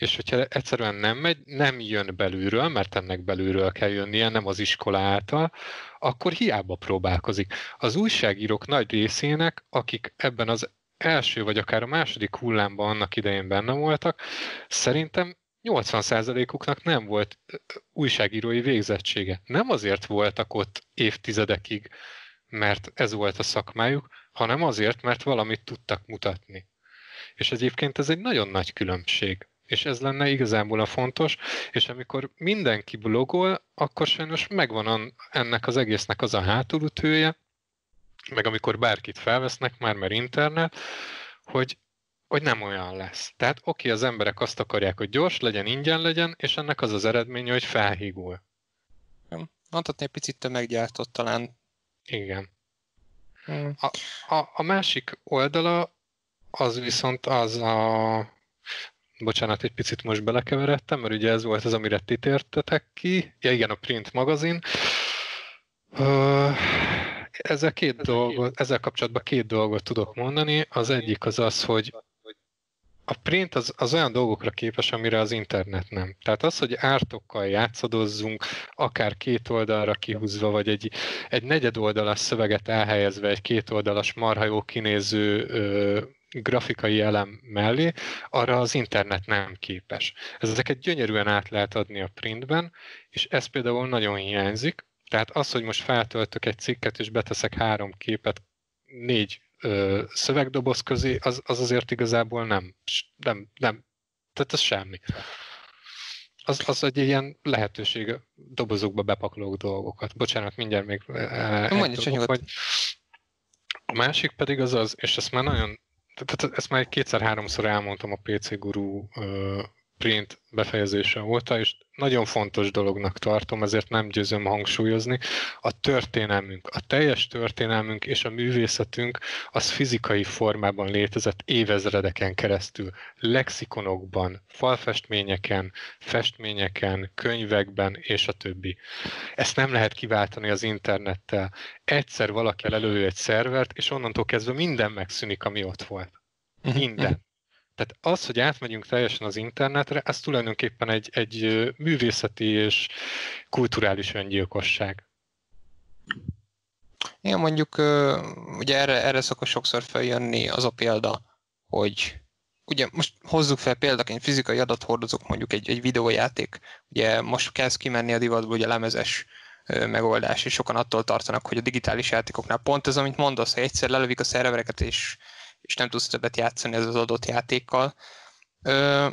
és hogyha egyszerűen nem megy, nem jön belülről, mert ennek belülről kell jönnie, nem az iskola által, akkor hiába próbálkozik. Az újságírók nagy részének, akik ebben az első vagy akár a második hullámban annak idején benne voltak, szerintem 80%-uknak nem volt újságírói végzettsége. Nem azért voltak ott évtizedekig, mert ez volt a szakmájuk, hanem azért, mert valamit tudtak mutatni. És egyébként ez egy nagyon nagy különbség és ez lenne igazából a fontos, és amikor mindenki blogol, akkor sajnos megvan ennek az egésznek az a hátulütője, meg amikor bárkit felvesznek már, mert internet, hogy, hogy nem olyan lesz. Tehát oké, az emberek azt akarják, hogy gyors legyen, ingyen legyen, és ennek az az eredménye, hogy felhígul. Mondhatni egy picit tömeggyártott talán. Igen. Hmm. A, a, a másik oldala az viszont az a bocsánat, egy picit most belekeveredtem, mert ugye ez volt az, amire ti tértetek ki. Ja igen, a Print magazin. ezzel, két dolgot, ezzel kapcsolatban két dolgot tudok mondani. Az egyik az az, hogy a print az, az olyan dolgokra képes, amire az internet nem. Tehát az, hogy ártokkal játszadozzunk, akár két oldalra kihúzva, vagy egy, egy negyed oldalas szöveget elhelyezve egy két oldalas marha jó kinéző ö, grafikai elem mellé, arra az internet nem képes. Ezeket gyönyörűen át lehet adni a printben, és ez például nagyon hiányzik. Tehát az, hogy most feltöltök egy cikket, és beteszek három képet négy ö, szövegdoboz közé, az, az azért igazából nem, nem, nem, tehát ez semmi. Az, az egy ilyen lehetőség dobozokba bepakolók dolgokat. Bocsánat, mindjárt még Mondja, hogy a másik pedig az az, és ezt már nagyon tehát ezt már kétszer-háromszor elmondtam a PC Guru print befejezése óta, és nagyon fontos dolognak tartom, ezért nem győzöm hangsúlyozni. A történelmünk, a teljes történelmünk és a művészetünk az fizikai formában létezett évezredeken keresztül. Lexikonokban, falfestményeken, festményeken, könyvekben és a többi. Ezt nem lehet kiváltani az internettel. Egyszer valaki előő egy szervert, és onnantól kezdve minden megszűnik, ami ott volt. Mhm. Minden. Tehát az, hogy átmegyünk teljesen az internetre, ez tulajdonképpen egy, egy művészeti és kulturális öngyilkosság. Igen, mondjuk ugye erre, erre szokott sokszor feljönni az a példa, hogy ugye most hozzuk fel példaként fizikai adathordozók, mondjuk egy, egy videójáték, ugye most kezd kimenni a divatból ugye lemezes megoldás, és sokan attól tartanak, hogy a digitális játékoknál pont ez, amit mondasz, hogy egyszer lelövik a szervereket, és és nem tudsz többet játszani ez az adott játékkal. Ö,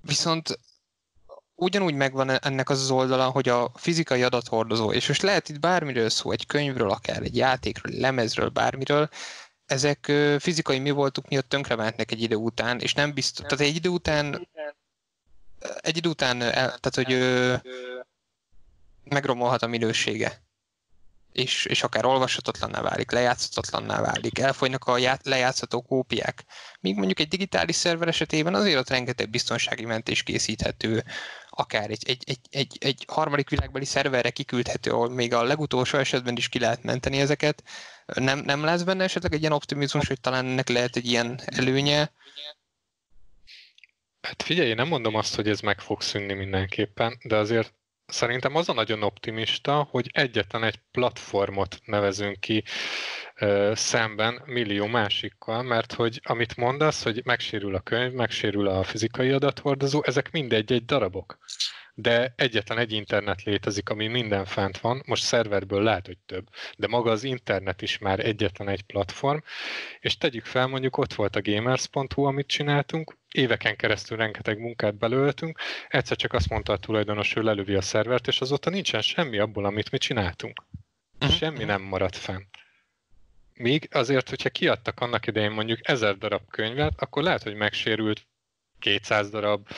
viszont ugyanúgy megvan ennek az oldala, hogy a fizikai adathordozó, és most lehet itt bármiről szó, egy könyvről, akár egy játékról, lemezről, bármiről, ezek fizikai mi voltuk miatt tönkrementnek egy idő után, és nem biztos, tehát egy idő után egy idő után, tehát hogy megromolhat a minősége és, és akár olvashatatlanná válik, lejátszhatatlanná válik, elfogynak a já, lejátszható kópiák. Míg mondjuk egy digitális szerver esetében azért ott rengeteg biztonsági mentés készíthető, akár egy, egy, egy, egy, egy harmadik világbeli szerverre kiküldhető, ahol még a legutolsó esetben is ki lehet menteni ezeket. Nem, nem lesz benne esetleg egy ilyen optimizmus, hogy talán ennek lehet egy ilyen előnye? Hát figyelj, én nem mondom azt, hogy ez meg fog szűnni mindenképpen, de azért Szerintem az a nagyon optimista, hogy egyetlen egy platformot nevezünk ki ö, szemben millió másikkal, mert hogy amit mondasz, hogy megsérül a könyv, megsérül a fizikai adathordozó, ezek mindegy egy darabok. De egyetlen egy internet létezik, ami minden fent van, most szerverből lehet, hogy több, de maga az internet is már egyetlen egy platform, és tegyük fel, mondjuk ott volt a gamers.hu, amit csináltunk, éveken keresztül rengeteg munkát belőltünk, egyszer csak azt mondta a tulajdonos, hogy lelövi a szervert, és azóta nincsen semmi abból, amit mi csináltunk. Uh-huh. Semmi nem maradt fent. Míg azért, hogyha kiadtak annak idején mondjuk ezer darab könyvet, akkor lehet, hogy megsérült 200 darab,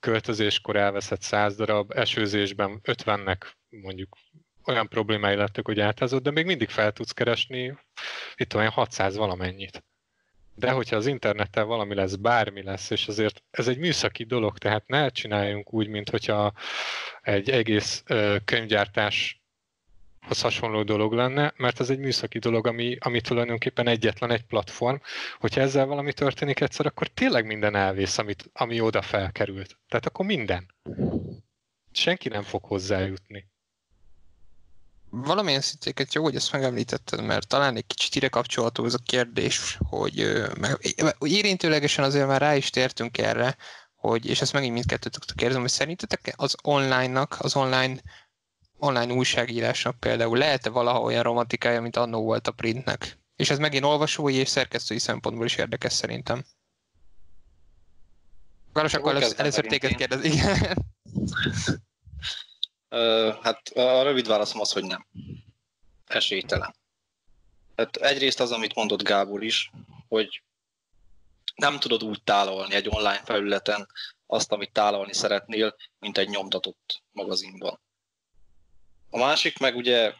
költözéskor elveszett 100 darab, esőzésben 50-nek mondjuk olyan problémái lettek, hogy átázott, de még mindig fel tudsz keresni itt olyan 600 valamennyit. De hogyha az internettel valami lesz, bármi lesz, és azért ez egy műszaki dolog, tehát ne csináljunk úgy, mint hogyha egy egész könyvgyártás az hasonló dolog lenne, mert ez egy műszaki dolog, ami, ami tulajdonképpen egyetlen egy platform. Hogyha ezzel valami történik egyszer, akkor tényleg minden elvész, amit, ami oda felkerült. Tehát akkor minden. Senki nem fog hozzájutni. Valamilyen szintéket jó, hogy ezt megemlítetted, mert talán egy kicsit ide kapcsolható ez a kérdés, hogy meg, érintőlegesen azért már rá is tértünk erre, hogy, és ezt megint mindkettőtöktől kérdezem, hogy szerintetek az online-nak, az online online újságírásnak például lehet-e valaha olyan romantikája, mint annó volt a printnek? És ez megint olvasói és szerkesztői szempontból is érdekes szerintem. Gálos, akkor először, először téged kérdez. Igen. Uh, hát a rövid válaszom az, hogy nem. Esélytelen. Hát egyrészt az, amit mondott Gábor is, hogy nem tudod úgy tálalni egy online felületen azt, amit tálalni szeretnél, mint egy nyomtatott magazinban. A másik meg ugye,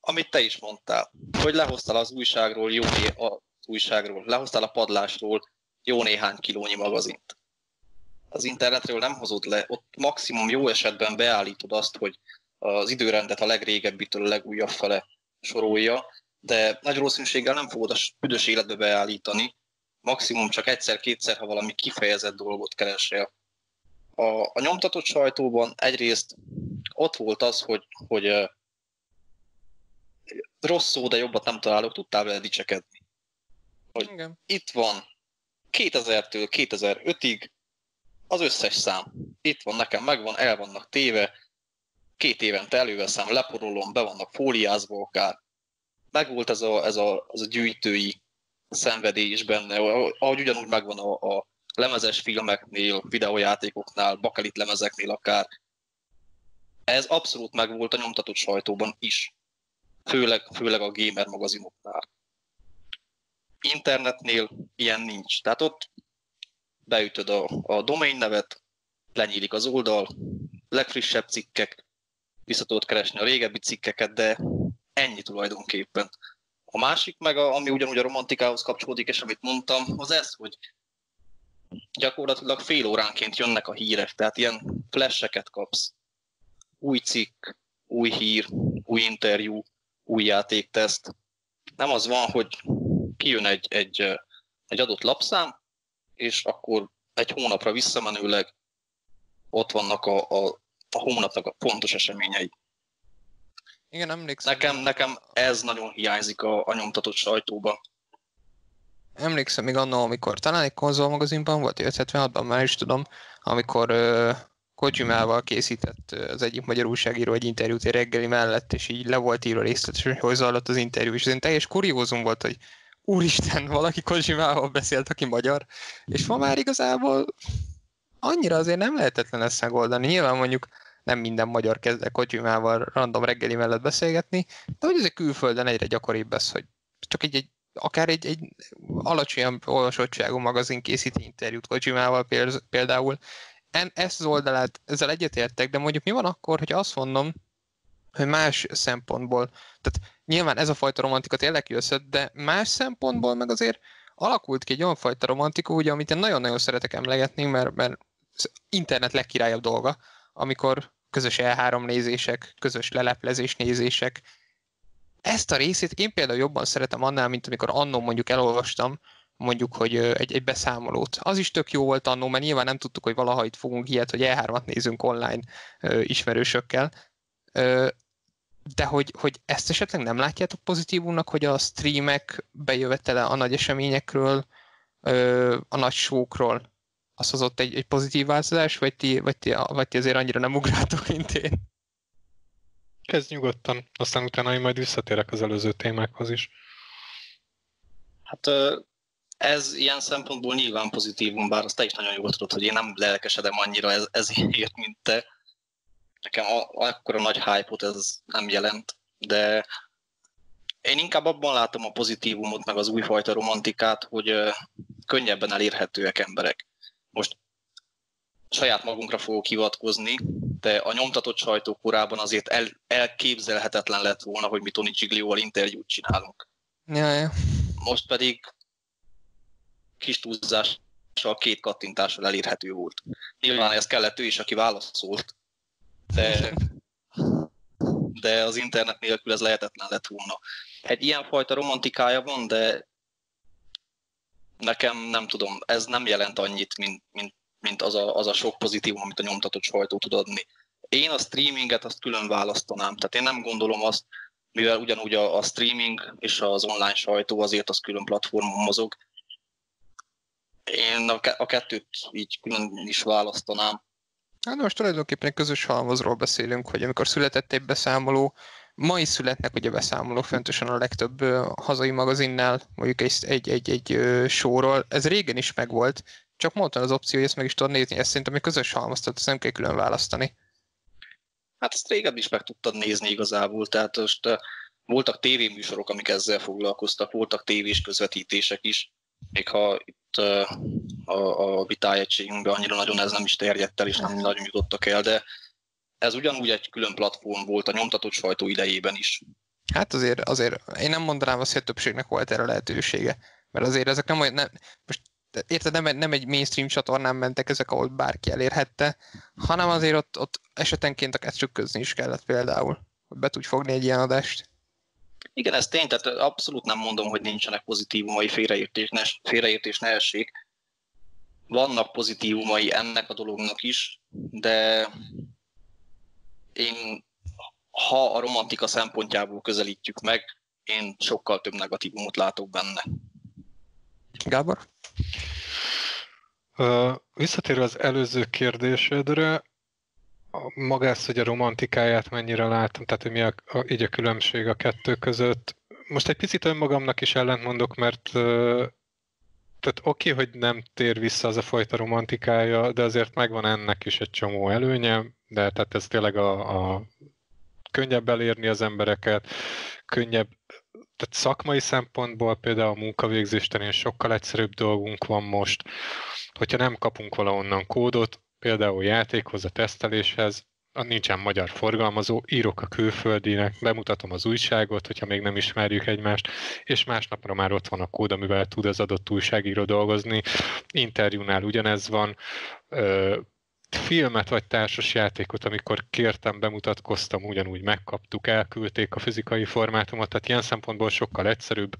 amit te is mondtál, hogy lehoztál az újságról jó né- az újságról, lehoztál a padlásról jó néhány kilónyi magazint. Az internetről nem hozod le, ott maximum jó esetben beállítod azt, hogy az időrendet a legrégebbitől a legújabb fele sorolja, de nagy valószínűséggel nem fogod a büdös életbe beállítani, maximum csak egyszer-kétszer, ha valami kifejezett dolgot keresel. A, a nyomtatott sajtóban egyrészt ott volt az, hogy, hogy uh, rossz szó, de jobbat nem találok, tudtál vele dicsekedni. Hogy Igen. itt van 2000-től 2005-ig az összes szám. Itt van, nekem megvan, el vannak téve, két évente előveszem, leporolom, be vannak fóliázva akár. Megvolt ez a, ez a, az a gyűjtői szenvedély is benne, ahogy ugyanúgy megvan a, a lemezes filmeknél, videójátékoknál, bakelit lemezeknél akár, ez abszolút megvolt a nyomtatott sajtóban is, főleg, főleg a gamer magazinoknál. Internetnél ilyen nincs. Tehát ott beütöd a, a domain nevet, lenyílik az oldal, legfrissebb cikkek, vissza tudod keresni a régebbi cikkeket, de ennyi tulajdonképpen. A másik meg, a, ami ugyanúgy a romantikához kapcsolódik, és amit mondtam, az ez, hogy gyakorlatilag fél óránként jönnek a hírek, tehát ilyen flasheket kapsz új cikk, új hír, új interjú, új játékteszt. Nem az van, hogy kijön egy, egy, egy adott lapszám, és akkor egy hónapra visszamenőleg ott vannak a, a, a hónapnak a fontos eseményei. Igen, emlékszem. Nekem, nekem ez nagyon hiányzik a, a nyomtatott sajtóban. Emlékszem még annól, amikor talán egy konzolmagazinban volt, 76-ban már is tudom, amikor Kojimával készített az egyik magyar újságíró egy interjút egy reggeli mellett, és így le volt írva részletesen, hogy hogy zajlott az interjú, és ez teljes kuriózum volt, hogy úristen, valaki Kojimával beszélt, aki magyar, és ma már igazából annyira azért nem lehetetlen ezt megoldani. Nyilván mondjuk nem minden magyar kezd el Kojimával random reggeli mellett beszélgetni, de hogy ez egy külföldön egyre gyakoribb ez, hogy csak egy, egy akár egy, egy alacsonyabb olvasottságú magazin készít interjút Kojimával például, en, ezt az oldalát, ezzel egyetértek, de mondjuk mi van akkor, hogy azt mondom, hogy más szempontból, tehát nyilván ez a fajta romantika tényleg összött, de más szempontból meg azért alakult ki egy olyan fajta romantika, ugye, amit én nagyon-nagyon szeretek emlegetni, mert, mert internet legkirályabb dolga, amikor közös E3 nézések, közös leleplezés nézések. Ezt a részét én például jobban szeretem annál, mint amikor annó mondjuk elolvastam mondjuk, hogy egy, egy beszámolót. Az is tök jó volt annó, mert nyilván nem tudtuk, hogy valaha itt fogunk ilyet, hogy E3-at nézünk online ismerősökkel. De hogy, hogy ezt esetleg nem látjátok pozitívumnak, hogy a streamek bejövetele a nagy eseményekről, a nagy showkról az hozott egy, egy pozitív változás, vagy ti, vagy, ti, vagy ti azért annyira nem ugrátok, mint én? Kezd nyugodtan, aztán utána én majd visszatérek az előző témákhoz is. Hát ez ilyen szempontból nyilván pozitívum, bár azt te is nagyon jól tudod, hogy én nem lelkesedem annyira ez, ezért, mint te. Nekem akkora nagy hype ez nem jelent, de én inkább abban látom a pozitívumot, meg az újfajta romantikát, hogy könnyebben elérhetőek emberek. Most saját magunkra fogok hivatkozni, de a nyomtatott sajtó korában azért el, elképzelhetetlen lett volna, hogy mi Tony Giglio-val interjút csinálunk. Ja, ja. Most pedig kis túlzással két kattintással elérhető volt. Nyilván ez kellett ő is, aki válaszolt, de, de az internet nélkül ez lehetetlen lett volna. Egy ilyenfajta romantikája van, de nekem nem tudom, ez nem jelent annyit, mint, mint, mint az, a, az a sok pozitívum, amit a nyomtatott sajtó tud adni. Én a streaminget azt külön választanám, tehát én nem gondolom azt, mivel ugyanúgy a, a streaming és az online sajtó azért az külön platformon mozog. Én a, kettőt így külön is választanám. Hát most tulajdonképpen közös halmazról beszélünk, hogy amikor született egy beszámoló, ma is születnek ugye beszámolók fontosan a legtöbb hazai magazinnál, mondjuk egy, egy, egy, egy showról. Ez régen is megvolt, csak mondtam az opció, hogy ezt meg is tudod nézni, ezt szerintem egy közös halmaz, tehát ezt nem kell külön választani. Hát ezt régen is meg tudtad nézni igazából, tehát most voltak tévéműsorok, amik ezzel foglalkoztak, voltak tévés közvetítések is, még ha itt a, a vitájegységünkben annyira nagyon ez nem is terjedt el, és nem nagyon jutottak el, de ez ugyanúgy egy külön platform volt a nyomtatott sajtó idejében is. Hát azért, azért én nem mondanám azt, hogy a többségnek volt erre lehetősége, mert azért ezek nem olyan, nem, most érted, nem, nem egy mainstream csatornán mentek ezek, ahol bárki elérhette, hanem azért ott, ott esetenként akár trükközni is kellett például, hogy be tudj fogni egy ilyen adást. Igen, ez tény, tehát abszolút nem mondom, hogy nincsenek pozitívumai, félreértés ne, félreértés ne essék. Vannak pozitívumai ennek a dolognak is, de én, ha a romantika szempontjából közelítjük meg, én sokkal több negatívumot látok benne. Gábor? Uh, visszatérve az előző kérdésedre, magász, hogy a romantikáját mennyire látom, tehát hogy mi a, a, így a különbség a kettő között. Most egy picit önmagamnak is ellentmondok, mert tehát oké, okay, hogy nem tér vissza az a fajta romantikája, de azért megvan ennek is egy csomó előnye, de tehát ez tényleg a, a könnyebb elérni az embereket, könnyebb, tehát szakmai szempontból például a munkavégzés terén sokkal egyszerűbb dolgunk van most, hogyha nem kapunk valahonnan kódot, például játékhoz, a teszteléshez, nincsen magyar forgalmazó, írok a külföldinek, bemutatom az újságot, hogyha még nem ismerjük egymást, és másnapra már ott van a kód, amivel tud az adott újságíró dolgozni. Interjúnál ugyanez van, filmet vagy társas játékot, amikor kértem, bemutatkoztam, ugyanúgy megkaptuk, elküldték a fizikai formátumot, tehát ilyen szempontból sokkal egyszerűbb,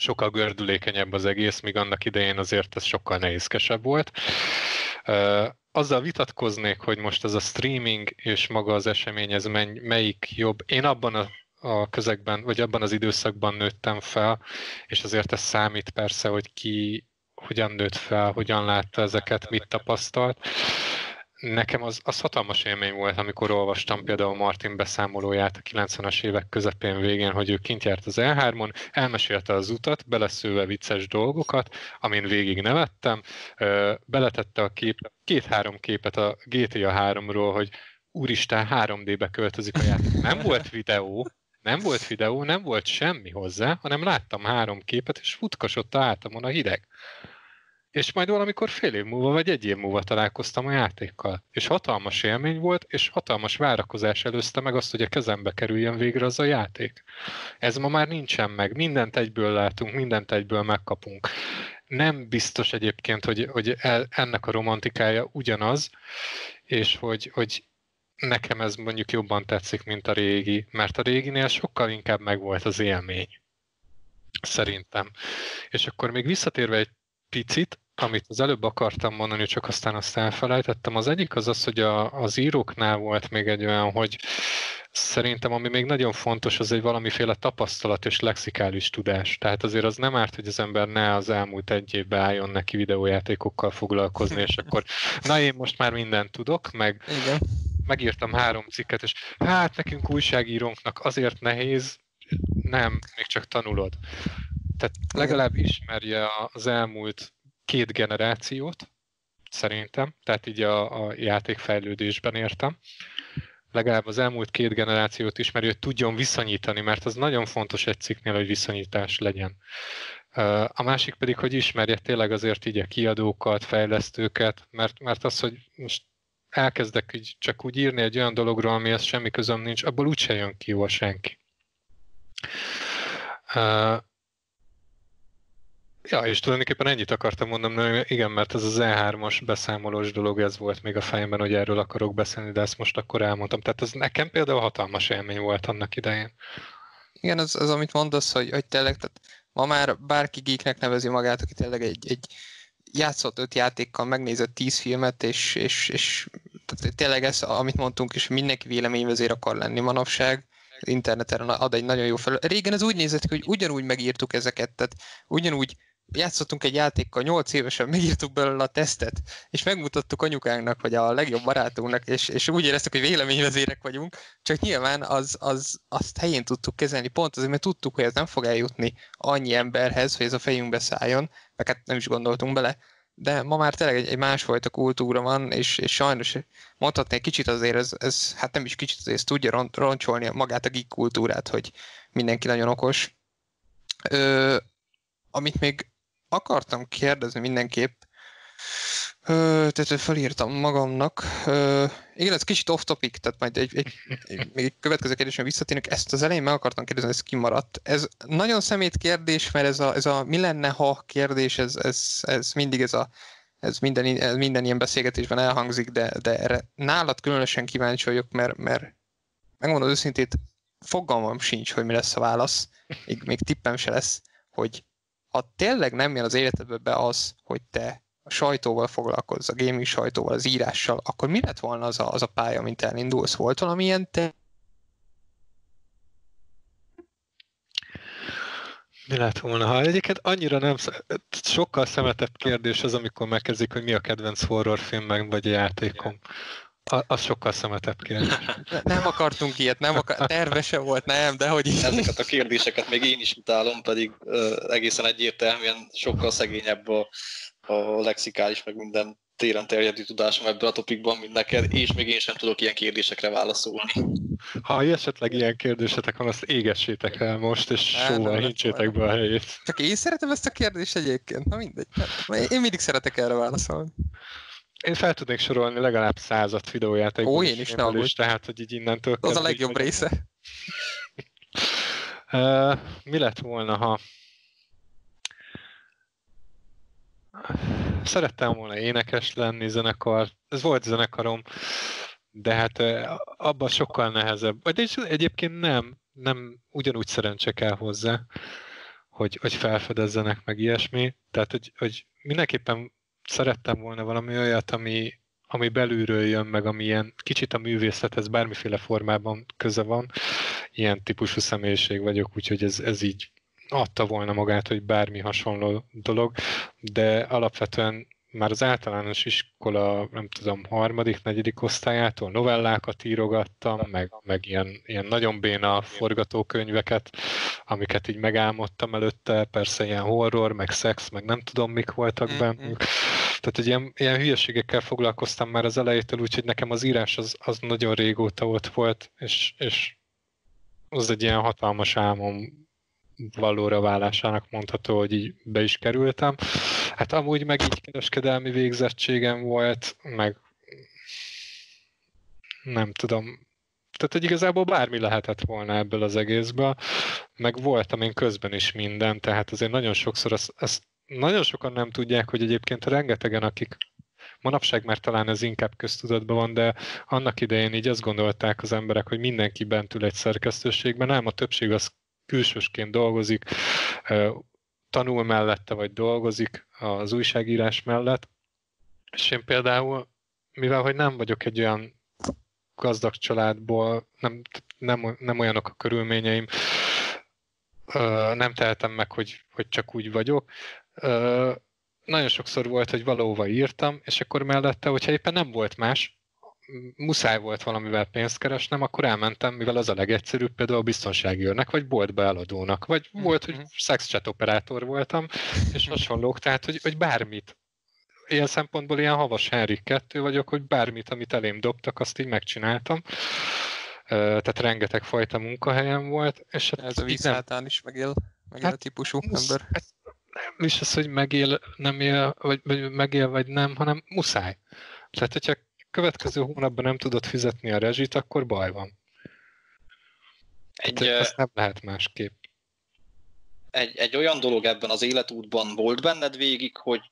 sokkal gördülékenyebb az egész, míg annak idején azért ez sokkal nehézkesebb volt azzal vitatkoznék, hogy most ez a streaming és maga az esemény, ez melyik jobb. Én abban a, a közegben, vagy abban az időszakban nőttem fel, és azért ez számít persze, hogy ki hogyan nőtt fel, hogyan látta ezeket, mit tapasztalt nekem az, az hatalmas élmény volt, amikor olvastam például Martin beszámolóját a 90-es évek közepén végén, hogy ő kint járt az E3-on, elmesélte az utat, beleszőve vicces dolgokat, amin végig nevettem, beletette a kép, két-három képet a GTA 3-ról, hogy úristen, 3D-be költözik a játék. Nem volt videó, nem volt videó, nem volt semmi hozzá, hanem láttam három képet, és futkasott a a hideg. És majd valamikor fél év múlva, vagy egy év múlva találkoztam a játékkal. És hatalmas élmény volt, és hatalmas várakozás előzte meg azt, hogy a kezembe kerüljön végre az a játék. Ez ma már nincsen meg. Mindent egyből látunk, mindent egyből megkapunk. Nem biztos egyébként, hogy, hogy ennek a romantikája ugyanaz, és hogy, hogy nekem ez mondjuk jobban tetszik, mint a régi, mert a réginél sokkal inkább megvolt az élmény. Szerintem. És akkor még visszatérve egy picit, amit az előbb akartam mondani, csak aztán azt elfelejtettem. Az egyik az az, hogy a, az íróknál volt még egy olyan, hogy szerintem ami még nagyon fontos, az egy valamiféle tapasztalat és lexikális tudás. Tehát azért az nem árt, hogy az ember ne az elmúlt egy évben álljon neki videójátékokkal foglalkozni, és akkor na én most már mindent tudok, meg Igen. megírtam három cikket, és hát nekünk újságírónknak azért nehéz, nem, még csak tanulod. Tehát legalább ismerje az elmúlt két generációt, szerintem, tehát így a, a játékfejlődésben értem. Legalább az elmúlt két generációt ismeri, hogy tudjon viszonyítani, mert az nagyon fontos egy cikknél, hogy viszonyítás legyen. A másik pedig, hogy ismerje tényleg azért így a kiadókat, fejlesztőket, mert, mert az, hogy most elkezdek így csak úgy írni egy olyan dologról, amihez semmi közöm nincs, abból úgyse jön ki jól senki. Ja, és tulajdonképpen ennyit akartam mondani, igen, mert ez az E3-as beszámolós dolog, ez volt még a fejemben, hogy erről akarok beszélni, de ezt most akkor elmondtam. Tehát ez nekem például hatalmas élmény volt annak idején. Igen, az, az amit mondasz, hogy, hogy tényleg, tehát ma már bárki geeknek nevezi magát, aki tényleg egy, egy játszott öt játékkal, megnézett tíz filmet, és, és, és tehát tényleg ez, amit mondtunk, és mindenki véleményvezér akar lenni manapság, interneten ad egy nagyon jó fel. Régen ez úgy nézett ki, hogy ugyanúgy megírtuk ezeket, tehát ugyanúgy játszottunk egy játékkal, 8 évesen megírtuk belőle a tesztet, és megmutattuk anyukánknak, vagy a legjobb barátunknak, és, és úgy éreztük, hogy véleményvezérek vagyunk, csak nyilván az, az, azt helyén tudtuk kezelni, pont azért, mert tudtuk, hogy ez nem fog eljutni annyi emberhez, hogy ez a fejünkbe szálljon, meg hát nem is gondoltunk bele, de ma már tényleg egy, egy másfajta kultúra van, és, és sajnos mondhatni egy kicsit azért, ez, ez hát nem is kicsit azért, ez tudja roncsolni magát a geek kultúrát, hogy mindenki nagyon okos. Ö, amit még akartam kérdezni mindenképp, Ö, tehát felírtam magamnak. Ö, igen, ez kicsit off-topic, tehát majd egy, egy, egy, még egy következő kérdésre visszatérünk. Ezt az elején meg akartam kérdezni, ez kimaradt. Ez nagyon szemét kérdés, mert ez a, ez a mi lenne, ha kérdés, ez, ez, ez mindig ez a ez minden, ez minden ilyen beszélgetésben elhangzik, de, de erre nálad különösen kíváncsi vagyok, mert, mert megmondom őszintét, fogalmam sincs, hogy mi lesz a válasz, még, még tippem se lesz, hogy ha tényleg nem jön az életedbe be az, hogy te a sajtóval foglalkozz, a gaming sajtóval, az írással, akkor mi lett volna az a, az a pálya, mint elindulsz? Volt valamilyen te Mi lett volna, ha egyiket annyira nem, sokkal szemetebb kérdés az, amikor megkezdik, hogy mi a kedvenc horrorfilm, vagy a játékom. A, az sokkal szemetebb kérdés. Nem akartunk ilyet, nem akar, terve volt, nem, de hogy. Ezeket a kérdéseket még én is utálom, pedig uh, egészen egyértelműen sokkal szegényebb a, a lexikális, meg minden téren terjedő tudásom ebben a topikban, mint neked, és még én sem tudok ilyen kérdésekre válaszolni. Ha esetleg ilyen kérdésetek van, azt égessétek el most, és sóval hincsétek be a helyét. Csak én szeretem ezt a kérdést egyébként, na mindegy. Én mindig szeretek erre válaszolni. Én fel tudnék sorolni legalább százat videójátékból. Ó, én is, nem is, tehát, hogy így innentől... Az a legjobb meg... része. uh, mi lett volna, ha... Szerettem volna énekes lenni, zenekar. Ez volt zenekarom, de hát abban sokkal nehezebb. Vagy egyébként nem, nem ugyanúgy szerencse kell hozzá, hogy, hogy felfedezzenek meg ilyesmi. Tehát, hogy, hogy mindenképpen szerettem volna valami olyat, ami, ami belülről jön, meg ami ilyen kicsit a művészethez bármiféle formában köze van. Ilyen típusú személyiség vagyok, úgyhogy ez, ez így adta volna magát, hogy bármi hasonló dolog, de alapvetően már az általános iskola, nem tudom, harmadik, negyedik osztályától novellákat írogattam, meg, meg ilyen, ilyen nagyon béna forgatókönyveket, amiket így megálmodtam előtte, persze ilyen horror, meg szex, meg nem tudom mik voltak mm-hmm. Tehát, hogy ilyen, ilyen hülyeségekkel foglalkoztam már az elejétől, úgyhogy nekem az írás az, az nagyon régóta ott volt, és, és az egy ilyen hatalmas álmom valóra válásának mondható, hogy így be is kerültem. Hát amúgy meg így kereskedelmi végzettségem volt, meg nem tudom, tehát, hogy igazából bármi lehetett volna ebből az egészből, meg voltam én közben is minden, tehát azért nagyon sokszor azt, azt nagyon sokan nem tudják, hogy egyébként rengetegen, akik manapság már talán ez inkább köztudatban van, de annak idején így azt gondolták az emberek, hogy mindenki bent ül egy szerkesztőségben, nem, a többség az külsősként dolgozik, tanul mellette, vagy dolgozik az újságírás mellett. És én például, mivel hogy nem vagyok egy olyan gazdag családból, nem, nem, nem olyanok a körülményeim, nem tehetem meg, hogy, hogy csak úgy vagyok. Nagyon sokszor volt, hogy valahova írtam, és akkor mellette, hogyha éppen nem volt más, muszáj volt valamivel pénzt keresnem, akkor elmentem, mivel az a legegyszerűbb, például a biztonsági őrnek, vagy boltba eladónak, vagy volt, hogy szexchat operátor voltam, és hasonlók, tehát, hogy, hogy bármit. Ilyen szempontból ilyen havas Henrik kettő vagyok, hogy bármit, amit elém dobtak, azt így megcsináltam. Tehát rengeteg fajta munkahelyem volt. És hát Ez a vízhátán is megél, megél hát, a típusú ember. Ez nem is az, hogy megél, nem él, vagy, vagy megél, vagy nem, hanem muszáj. Tehát, hogyha következő hónapban nem tudod fizetni a rezsit, akkor baj van. Egy, ezt nem lehet másképp. Egy, egy olyan dolog ebben az életútban volt benned végig, hogy,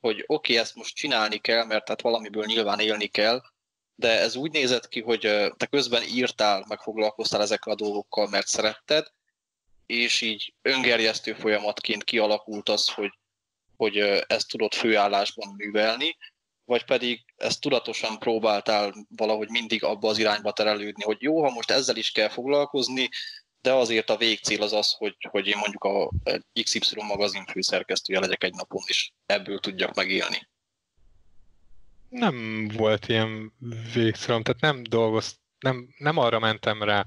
hogy oké, okay, ezt most csinálni kell, mert tehát valamiből nyilván élni kell, de ez úgy nézett ki, hogy te közben írtál, meg foglalkoztál ezekkel a dolgokkal, mert szeretted, és így öngerjesztő folyamatként kialakult az, hogy, hogy ezt tudod főállásban művelni, vagy pedig ezt tudatosan próbáltál valahogy mindig abba az irányba terelődni, hogy jó, ha most ezzel is kell foglalkozni, de azért a végcél az az, hogy, hogy én mondjuk a XY magazin főszerkesztője legyek egy napon, és ebből tudjak megélni. Nem volt ilyen végcélom, tehát nem dolgozt, nem, nem arra mentem rá,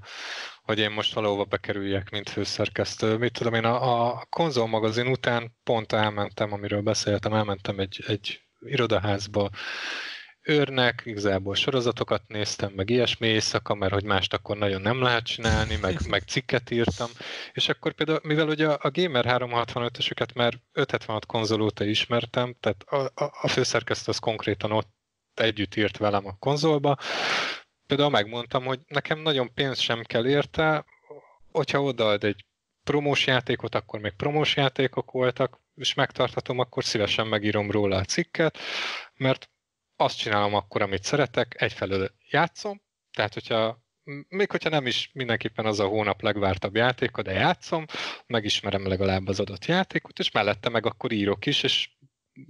hogy én most valahova bekerüljek, mint főszerkesztő. Mit tudom én, a, a konzol magazin után pont elmentem, amiről beszéltem, elmentem egy, egy irodaházba őrnek, igazából sorozatokat néztem, meg ilyesmi éjszaka, mert hogy mást akkor nagyon nem lehet csinálni, meg, meg cikket írtam, és akkor például, mivel ugye a Gamer 365-ösöket már 576 konzol óta ismertem, tehát a, a, a főszerkesztő az konkrétan ott együtt írt velem a konzolba, például megmondtam, hogy nekem nagyon pénz sem kell érte, hogyha odaad egy promós játékot, akkor még promós játékok voltak, és megtartatom, akkor szívesen megírom róla a cikket, mert azt csinálom akkor, amit szeretek, egyfelől játszom, tehát hogyha még hogyha nem is mindenképpen az a hónap legvártabb játéka, de játszom, megismerem legalább az adott játékot, és mellette meg akkor írok is, és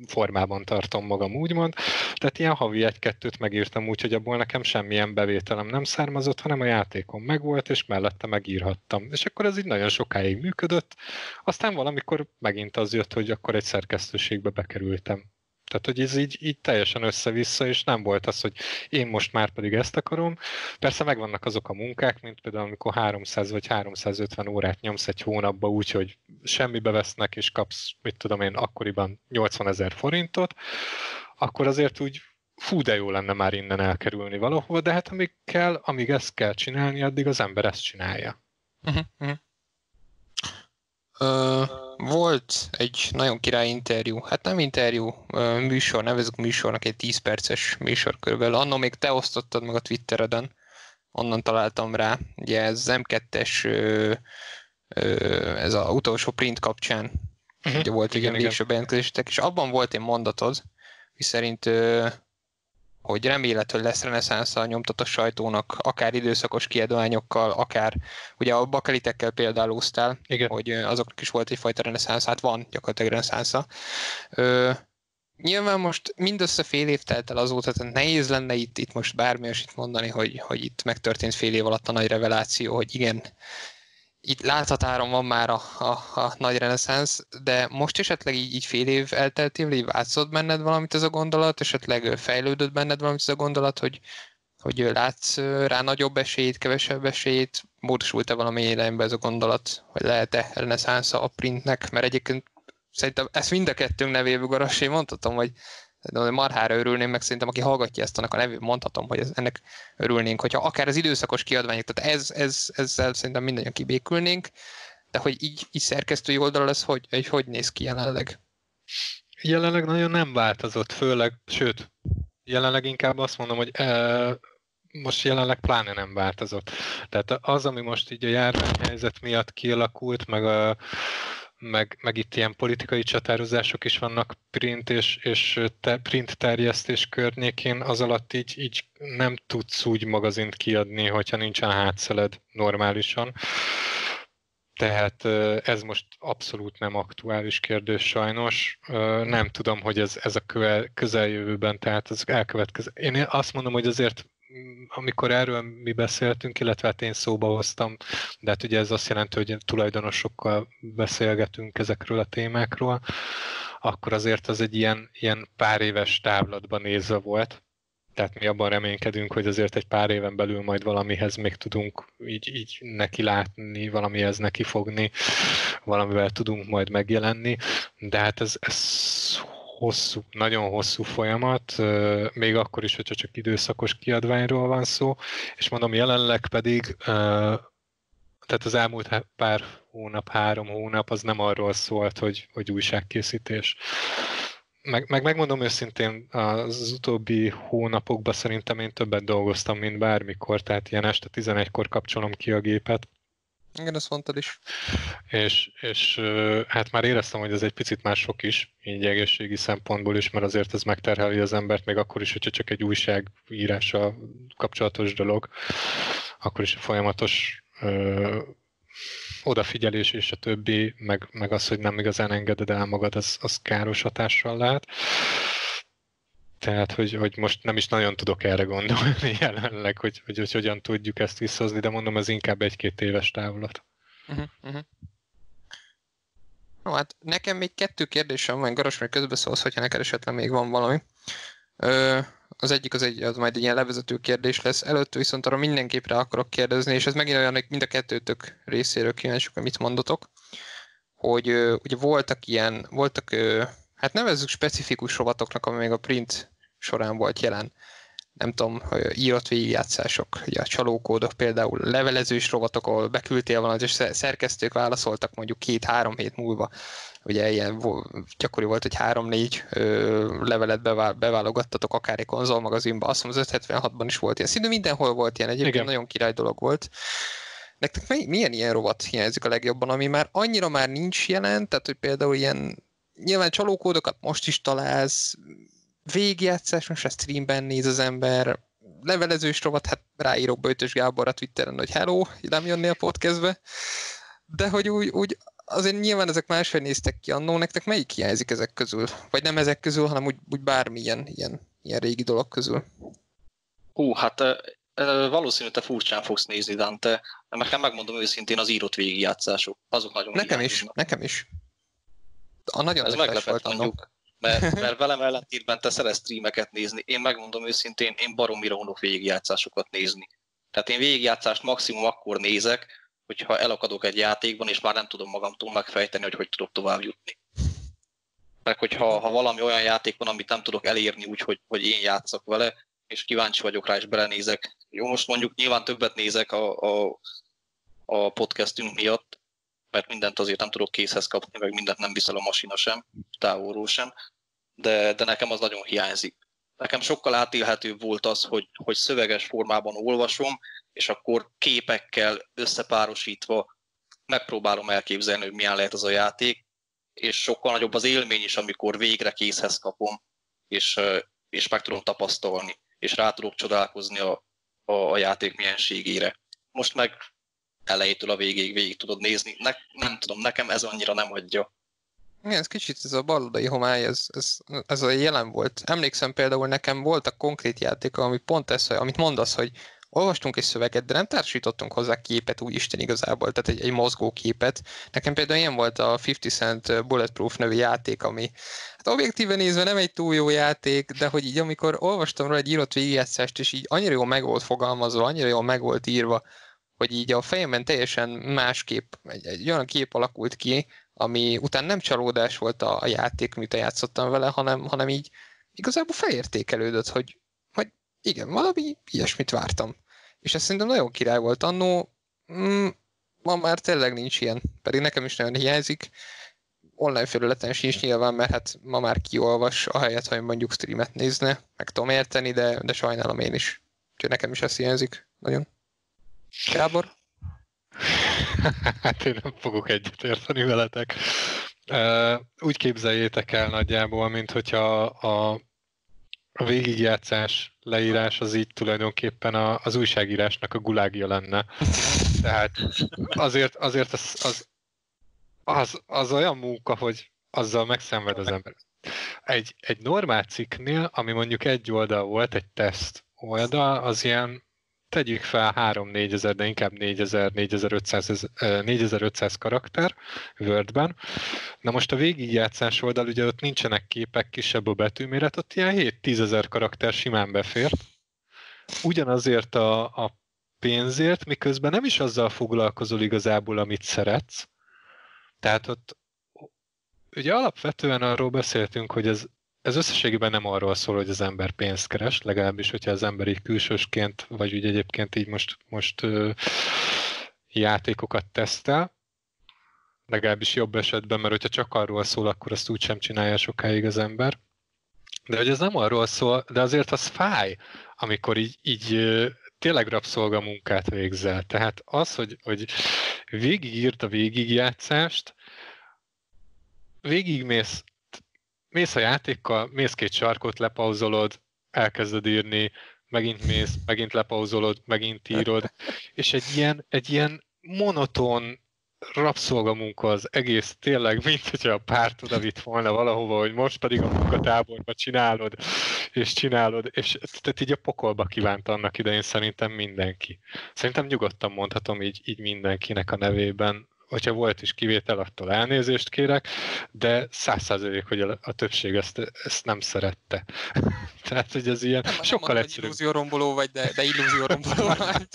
formában tartom magam, úgymond. Tehát ilyen havi egy-kettőt megírtam úgy, hogy abból nekem semmilyen bevételem nem származott, hanem a játékom megvolt, és mellette megírhattam. És akkor ez így nagyon sokáig működött. Aztán valamikor megint az jött, hogy akkor egy szerkesztőségbe bekerültem. Tehát, hogy ez így, így teljesen össze-vissza, és nem volt az, hogy én most már pedig ezt akarom. Persze megvannak azok a munkák, mint például amikor 300 vagy 350 órát nyomsz egy hónapba úgy, hogy semmibe vesznek, és kapsz, mit tudom én, akkoriban 80 ezer forintot, akkor azért úgy fú, de jó lenne már innen elkerülni valahova, de hát amíg kell, amíg ezt kell csinálni, addig az ember ezt csinálja. Uh-huh, uh-huh. Ö, volt egy nagyon király interjú, hát nem interjú, műsor, nevezük műsornak, egy 10 perces műsor körülbelül. Anno még te osztottad meg a Twittereden, onnan találtam rá. Ugye ez M2-es, ez a utolsó print kapcsán, uh-huh. ugye volt igen, egy végső bejelentkezésetek, és abban volt egy mondatod, miszerint hogy remélet, hogy lesz reneszánsz a nyomtatott sajtónak, akár időszakos kiadványokkal, akár ugye a bakelitekkel példálóztál, Igen. hogy azoknak is volt egyfajta reneszánsz, hát van gyakorlatilag reneszánsza. Ö, nyilván most mindössze fél év telt el azóta, tehát nehéz lenne itt, itt most bármi itt mondani, hogy, hogy itt megtörtént fél év alatt a nagy reveláció, hogy igen, itt láthatáron van már a, a, a nagy reneszánsz, de most esetleg így, így fél év elteltével így változott benned valamit ez a gondolat, esetleg fejlődött benned valamit ez a gondolat, hogy, hogy látsz rá nagyobb esélyt, kevesebb esélyt, módosult-e valami életemben ez a gondolat, hogy lehet-e reneszánsza a printnek, mert egyébként szerintem ezt mind a kettőnk nevéből Garassi mondhatom, hogy de marhára örülném, meg szerintem aki hallgatja ezt, annak a nevét mondhatom, hogy ez, ennek örülnénk, hogyha akár az időszakos kiadványok, tehát ez, ez, ezzel szerintem mindannyian kibékülnénk, de hogy így, így szerkesztői oldalra ez hogy, hogy, hogy néz ki jelenleg? Jelenleg nagyon nem változott, főleg, sőt, jelenleg inkább azt mondom, hogy e, most jelenleg pláne nem változott. Tehát az, ami most így a járványhelyzet miatt kialakult, meg a meg, meg itt ilyen politikai csatározások is vannak print és, és te, print terjesztés környékén, az alatt így, így nem tudsz úgy magazint kiadni, hogyha nincsen hátszeled normálisan. Tehát ez most abszolút nem aktuális kérdés sajnos. Nem tudom, hogy ez, ez a közeljövőben, tehát az elkövetkező. Én azt mondom, hogy azért amikor erről mi beszéltünk, illetve hát én szóba hoztam, de hát ugye ez azt jelenti, hogy tulajdonosokkal beszélgetünk ezekről a témákról, akkor azért az egy ilyen, ilyen pár éves távlatban nézve volt. Tehát mi abban reménykedünk, hogy azért egy pár éven belül majd valamihez még tudunk így, így neki látni, valamihez neki fogni, valamivel tudunk majd megjelenni, de hát ez, ez hosszú, nagyon hosszú folyamat, még akkor is, hogyha csak időszakos kiadványról van szó, és mondom, jelenleg pedig, tehát az elmúlt pár hónap, három hónap, az nem arról szólt, hogy, hogy újságkészítés. Meg, meg megmondom őszintén, az utóbbi hónapokban szerintem én többet dolgoztam, mint bármikor, tehát ilyen este 11-kor kapcsolom ki a gépet. Igen, ezt mondtad is. És, és hát már éreztem, hogy ez egy picit már sok is, így egészségi szempontból is, mert azért ez megterheli az embert, még akkor is, hogyha csak egy újságírása kapcsolatos dolog, akkor is a folyamatos odafigyelés és a többi, meg, meg az, hogy nem igazán engeded el magad, az, az káros hatással lehet. Tehát, hogy, hogy most nem is nagyon tudok erre gondolni jelenleg, hogy, hogy, hogy hogyan tudjuk ezt visszahozni, de mondom, ez inkább egy-két éves távlat. Uh-huh, uh-huh. No, hát nekem még kettő kérdésem van, Garos, még közbeszólsz, hogyha neked esetleg még van valami. Ö, az egyik az, egy, az majd egy ilyen levezető kérdés lesz. Előtt viszont arra mindenképp rá akarok kérdezni, és ez megint olyan, hogy mind a kettőtök részéről kíváncsiak, hogy mit mondotok, hogy ö, ugye voltak ilyen, voltak, ö, hát nevezzük specifikus rovatoknak, ami még a print során volt jelen nem tudom, írott végigjátszások, ugye a csalókódok, például levelezős rovatok, ahol beküldtél valamit, és szerkesztők válaszoltak mondjuk két-három hét múlva. Ugye ilyen gyakori volt, hogy három-négy levelet beválogattatok akár egy konzolmagazinba, azt mondom, az 576-ban is volt ilyen. Szinte mindenhol volt ilyen, egyébként Igen. nagyon király dolog volt. Nektek milyen ilyen rovat hiányzik a legjobban, ami már annyira már nincs jelen, tehát hogy például ilyen nyilván csalókódokat most is találsz, végigjátszás, most a streamben néz az ember, levelezős rovat, hát ráírok Böjtös Gáborra Twitteren, hogy hello, nem jönnél podcastbe, de hogy úgy, úgy azért nyilván ezek máshogy néztek ki annó, nektek melyik hiányzik ezek közül? Vagy nem ezek közül, hanem úgy, úgy bármilyen ilyen, ilyen régi dolog közül? Hú, hát valószínűleg te furcsán fogsz nézni, Dante. Nekem megmondom őszintén az írott végigjátszások. Azok nagyon Nekem is, nekem is. A nagyon Ez meglepett mondjuk mert, mert velem ellentétben te szeretsz streameket nézni. Én megmondom őszintén, én baromira unok végigjátszásokat nézni. Tehát én végigjátszást maximum akkor nézek, hogyha elakadok egy játékban, és már nem tudom magamtól megfejteni, hogy hogy tudok tovább jutni. Mert hogyha ha valami olyan játék van, amit nem tudok elérni úgy, hogy, hogy én játszok vele, és kíváncsi vagyok rá, és belenézek. Jó, most mondjuk nyilván többet nézek a, a, a podcastünk miatt, mert mindent azért nem tudok készhez kapni, meg mindent nem viszel a masina sem, távolról sem, de, de nekem az nagyon hiányzik. Nekem sokkal átélhetőbb volt az, hogy, hogy szöveges formában olvasom, és akkor képekkel összepárosítva megpróbálom elképzelni, hogy milyen lehet az a játék, és sokkal nagyobb az élmény is, amikor végre készhez kapom, és, és meg tudom tapasztalni, és rá tudok csodálkozni a, a, a játék mienségére. Most meg elejétől a végéig végig tudod nézni. Ne, nem tudom, nekem ez annyira nem adja. Igen, ez kicsit ez a baloldai homály, ez, ez, ez a jelen volt. Emlékszem például nekem voltak konkrét játéka, ami pont ez, amit mondasz, hogy olvastunk egy szöveget, de nem társítottunk hozzá képet úgy Isten igazából, tehát egy, egy mozgó képet. Nekem például ilyen volt a 50 Cent Bulletproof nevű játék, ami hát objektíven nézve nem egy túl jó játék, de hogy így amikor olvastam róla egy írott végigjátszást, és így annyira jól meg volt fogalmazva, annyira jól meg volt írva, hogy így a fejemben teljesen másképp, egy, egy olyan kép alakult ki, ami után nem csalódás volt a, a játék, amit játszottam vele, hanem, hanem így igazából felértékelődött, hogy, hogy igen, valami ilyesmit vártam. És ez szerintem nagyon király volt annó, mm, ma már tényleg nincs ilyen, pedig nekem is nagyon hiányzik. Online felületen sincs nyilván, mert hát ma már kiolvas, ahelyett, hogy mondjuk streamet nézne, meg tudom érteni, de, de sajnálom én is. Úgyhogy nekem is ez hiányzik nagyon. Gábor? hát én nem fogok egyet érteni veletek. Úgy képzeljétek el nagyjából, mint hogyha a, a végigjátszás leírás az így tulajdonképpen a, az újságírásnak a gulágja lenne. Tehát azért, azért az, az, az, az olyan munka, hogy azzal megszenved az ember. Egy, egy normál cikknél, ami mondjuk egy oldal volt, egy teszt oldal, az ilyen tegyük fel 3-4 ezer, de inkább 4000, 4500, 4500 karakter Wordben. Na most a végigjátszás oldal, ugye ott nincsenek képek, kisebb a betűméret, ott ilyen 7-10 ezer karakter simán befért. Ugyanazért a, a pénzért, miközben nem is azzal foglalkozol igazából, amit szeretsz. Tehát ott ugye alapvetően arról beszéltünk, hogy ez ez összességében nem arról szól, hogy az ember pénzt keres, legalábbis, hogyha az ember így külsősként, vagy úgy egyébként így most, most ö, játékokat tesztel, legalábbis jobb esetben, mert hogyha csak arról szól, akkor azt úgy sem csinálja sokáig az ember. De hogy ez nem arról szól, de azért az fáj, amikor így, így tényleg rabszolgamunkát végzel. Tehát az, hogy, hogy végigírt a végigjátszást, végigmész mész a játékkal, mész két sarkot, lepauzolod, elkezded írni, megint mész, megint lepauzolod, megint írod, és egy ilyen, egy ilyen monoton rabszolgamunka az egész, tényleg, mint hogyha a párt oda vitt volna valahova, hogy most pedig a munkatáborba csinálod, és csinálod, és tehát így a pokolba kívánt annak idején szerintem mindenki. Szerintem nyugodtan mondhatom így, így mindenkinek a nevében, hogyha volt is kivétel, attól elnézést kérek, de száz százalék, hogy a, a többség ezt, ezt nem szerette. Tehát, hogy ez ilyen nem, sokkal nem egyszerűbb. illúzióromboló vagy, de, de illúzióromboló vagy.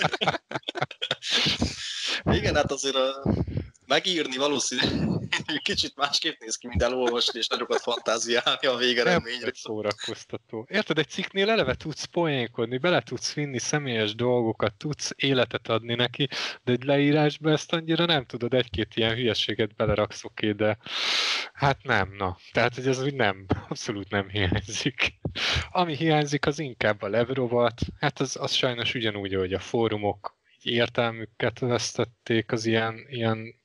Igen, hát azért a megírni valószínűleg kicsit másképp néz ki, mint elolvasni és nagyokat fantáziálni a végeredményre. Nem szórakoztató. Érted, egy cikknél eleve tudsz poénkodni, bele tudsz vinni személyes dolgokat, tudsz életet adni neki, de egy leírásba ezt annyira nem tudod, egy-két ilyen hülyeséget beleraksz, oké, de hát nem, na. Tehát, hogy ez úgy nem, abszolút nem hiányzik. Ami hiányzik, az inkább a levrovat, hát az, az sajnos ugyanúgy, hogy a fórumok értelmüket vesztették az ilyen, ilyen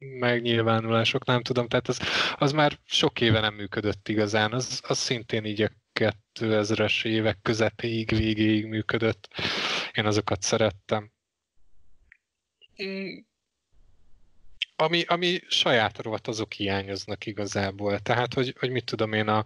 megnyilvánulások, nem tudom, tehát az, az már sok éve nem működött igazán, az, az szintén így a 2000-es évek közepéig, végéig működött. Én azokat szerettem. Mm. Ami, ami saját rovat, azok hiányoznak igazából. Tehát, hogy, hogy mit tudom én, a,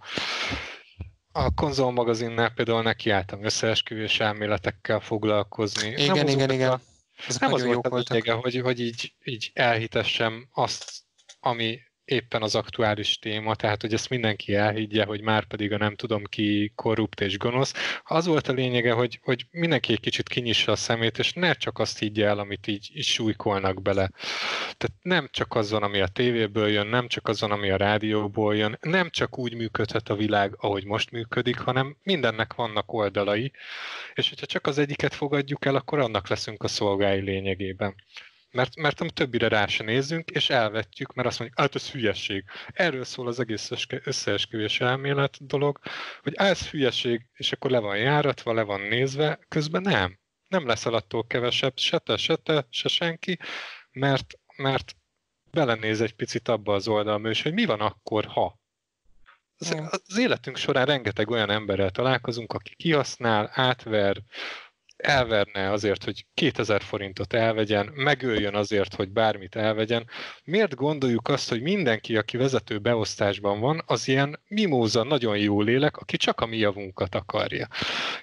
a konzolmagazinnál például nekiálltam összeesküvés elméletekkel foglalkozni. Igen, nem igen, igen. A, ez nem az volt a lényege, hogy, hogy így, így elhitessem azt, ami éppen az aktuális téma, tehát hogy ezt mindenki elhiggye, hogy már pedig a nem tudom ki korrupt és gonosz. Az volt a lényege, hogy, hogy mindenki egy kicsit kinyissa a szemét, és ne csak azt higgye el, amit így, így súlykolnak bele. Tehát nem csak azon, ami a tévéből jön, nem csak azon, ami a rádióból jön, nem csak úgy működhet a világ, ahogy most működik, hanem mindennek vannak oldalai, és hogyha csak az egyiket fogadjuk el, akkor annak leszünk a szolgái lényegében. Mert, mert a többire rá se nézzünk, és elvetjük, mert azt mondjuk, hát ez hülyeség. Erről szól az egész összeesküvés elmélet dolog, hogy ez hülyeség, és akkor le van járatva, le van nézve, közben nem. Nem lesz alattól kevesebb, se te, se te, se senki, mert, mert belenéz egy picit abba az oldalba is, hogy mi van akkor, ha. Az, az életünk során rengeteg olyan emberrel találkozunk, aki kihasznál, átver, elverne azért, hogy 2000 forintot elvegyen, megöljön azért, hogy bármit elvegyen. Miért gondoljuk azt, hogy mindenki, aki vezető beosztásban van, az ilyen mimóza, nagyon jó lélek, aki csak a mi javunkat akarja.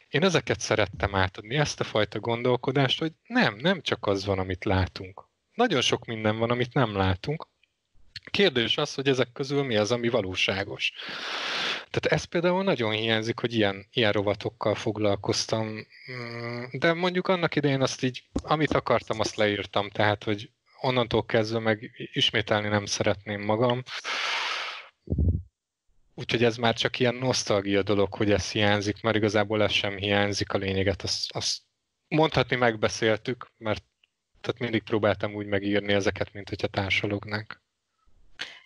Én ezeket szerettem átadni, ezt a fajta gondolkodást, hogy nem, nem csak az van, amit látunk. Nagyon sok minden van, amit nem látunk. Kérdés az, hogy ezek közül mi az, ami valóságos. Tehát ez például nagyon hiányzik, hogy ilyen, ilyen rovatokkal foglalkoztam, mm, de mondjuk annak idején azt így, amit akartam, azt leírtam, tehát, hogy onnantól kezdve meg ismételni nem szeretném magam. Úgyhogy ez már csak ilyen nosztalgia dolog, hogy ez hiányzik, mert igazából ez sem hiányzik, a lényeget azt, azt mondhatni megbeszéltük, mert tehát mindig próbáltam úgy megírni ezeket, mint hogyha társalognánk.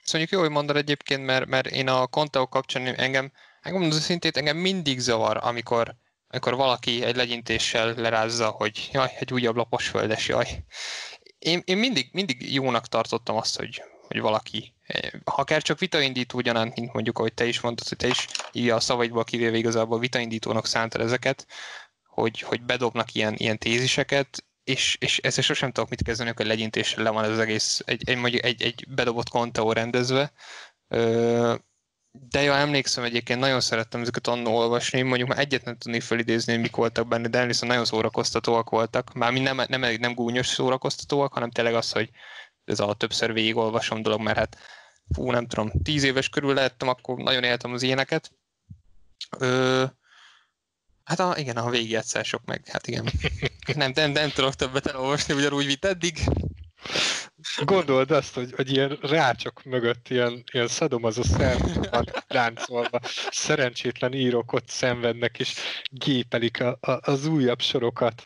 Ezt mondjuk jó, hogy mondod egyébként, mert, mert én a konteó kapcsán engem, engem mondom szintén, engem mindig zavar, amikor, amikor valaki egy legyintéssel lerázza, hogy jaj, egy újabb lapos földes, jaj. Én, én mindig, mindig jónak tartottam azt, hogy, hogy valaki, ha akár csak vitaindító ugyanánt, mint mondjuk, ahogy te is mondtad, hogy te is így a szavaidból kivéve igazából vitaindítónak szántad ezeket, hogy, hogy bedobnak ilyen, ilyen téziseket, és, és ezzel sosem tudok mit kezdeni, hogy legyintéssel le van ez az egész, egy, egy, mondjuk egy, egy bedobott konteó rendezve. De ja, emlékszem egyébként, nagyon szerettem ezeket annó olvasni, mondjuk már egyet nem tudni felidézni, hogy mik voltak benne, de viszont nagyon szórakoztatóak voltak. Már nem, nem, nem, nem gúnyos szórakoztatóak, hanem tényleg az, hogy ez a többször végigolvasom dolog, mert hát fú, nem tudom, tíz éves körül lehettem, akkor nagyon éltem az ilyeneket. Ö, hát a, igen, a végigjátszások meg, hát igen. Nem, nem, nem tudok többet elolvasni, ugyanúgy, mint eddig. Gondold azt, hogy, hogy ilyen rácsok mögött ilyen, ilyen szadom az a szem van ráncolva. Szerencsétlen írók ott szenvednek, és gépelik a, a, az újabb sorokat.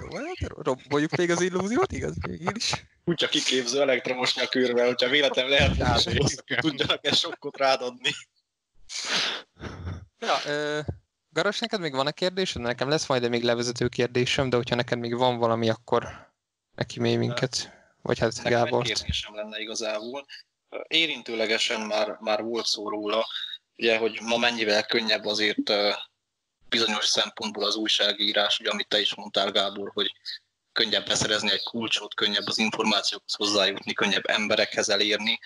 Jó, hát romboljuk még az illúziót, igaz? Végén is. Úgy csak kiképző elektromos nyakőrvel, hogyha véletlen lehet, tudjanak ezt sokkot rád adni. Ja, ö, Garas, neked még van a kérdésed? Nekem lesz majd még levezető kérdésem, de hogyha neked még van valami, akkor neki mély minket. Vagy hát Nekem Gábor. egy kérdésem lenne igazából. Érintőlegesen már, már volt szó róla, ugye, hogy ma mennyivel könnyebb azért bizonyos szempontból az újságírás, ugye, amit te is mondtál, Gábor, hogy könnyebb beszerezni egy kulcsot, könnyebb az információkhoz hozzájutni, könnyebb emberekhez elérni.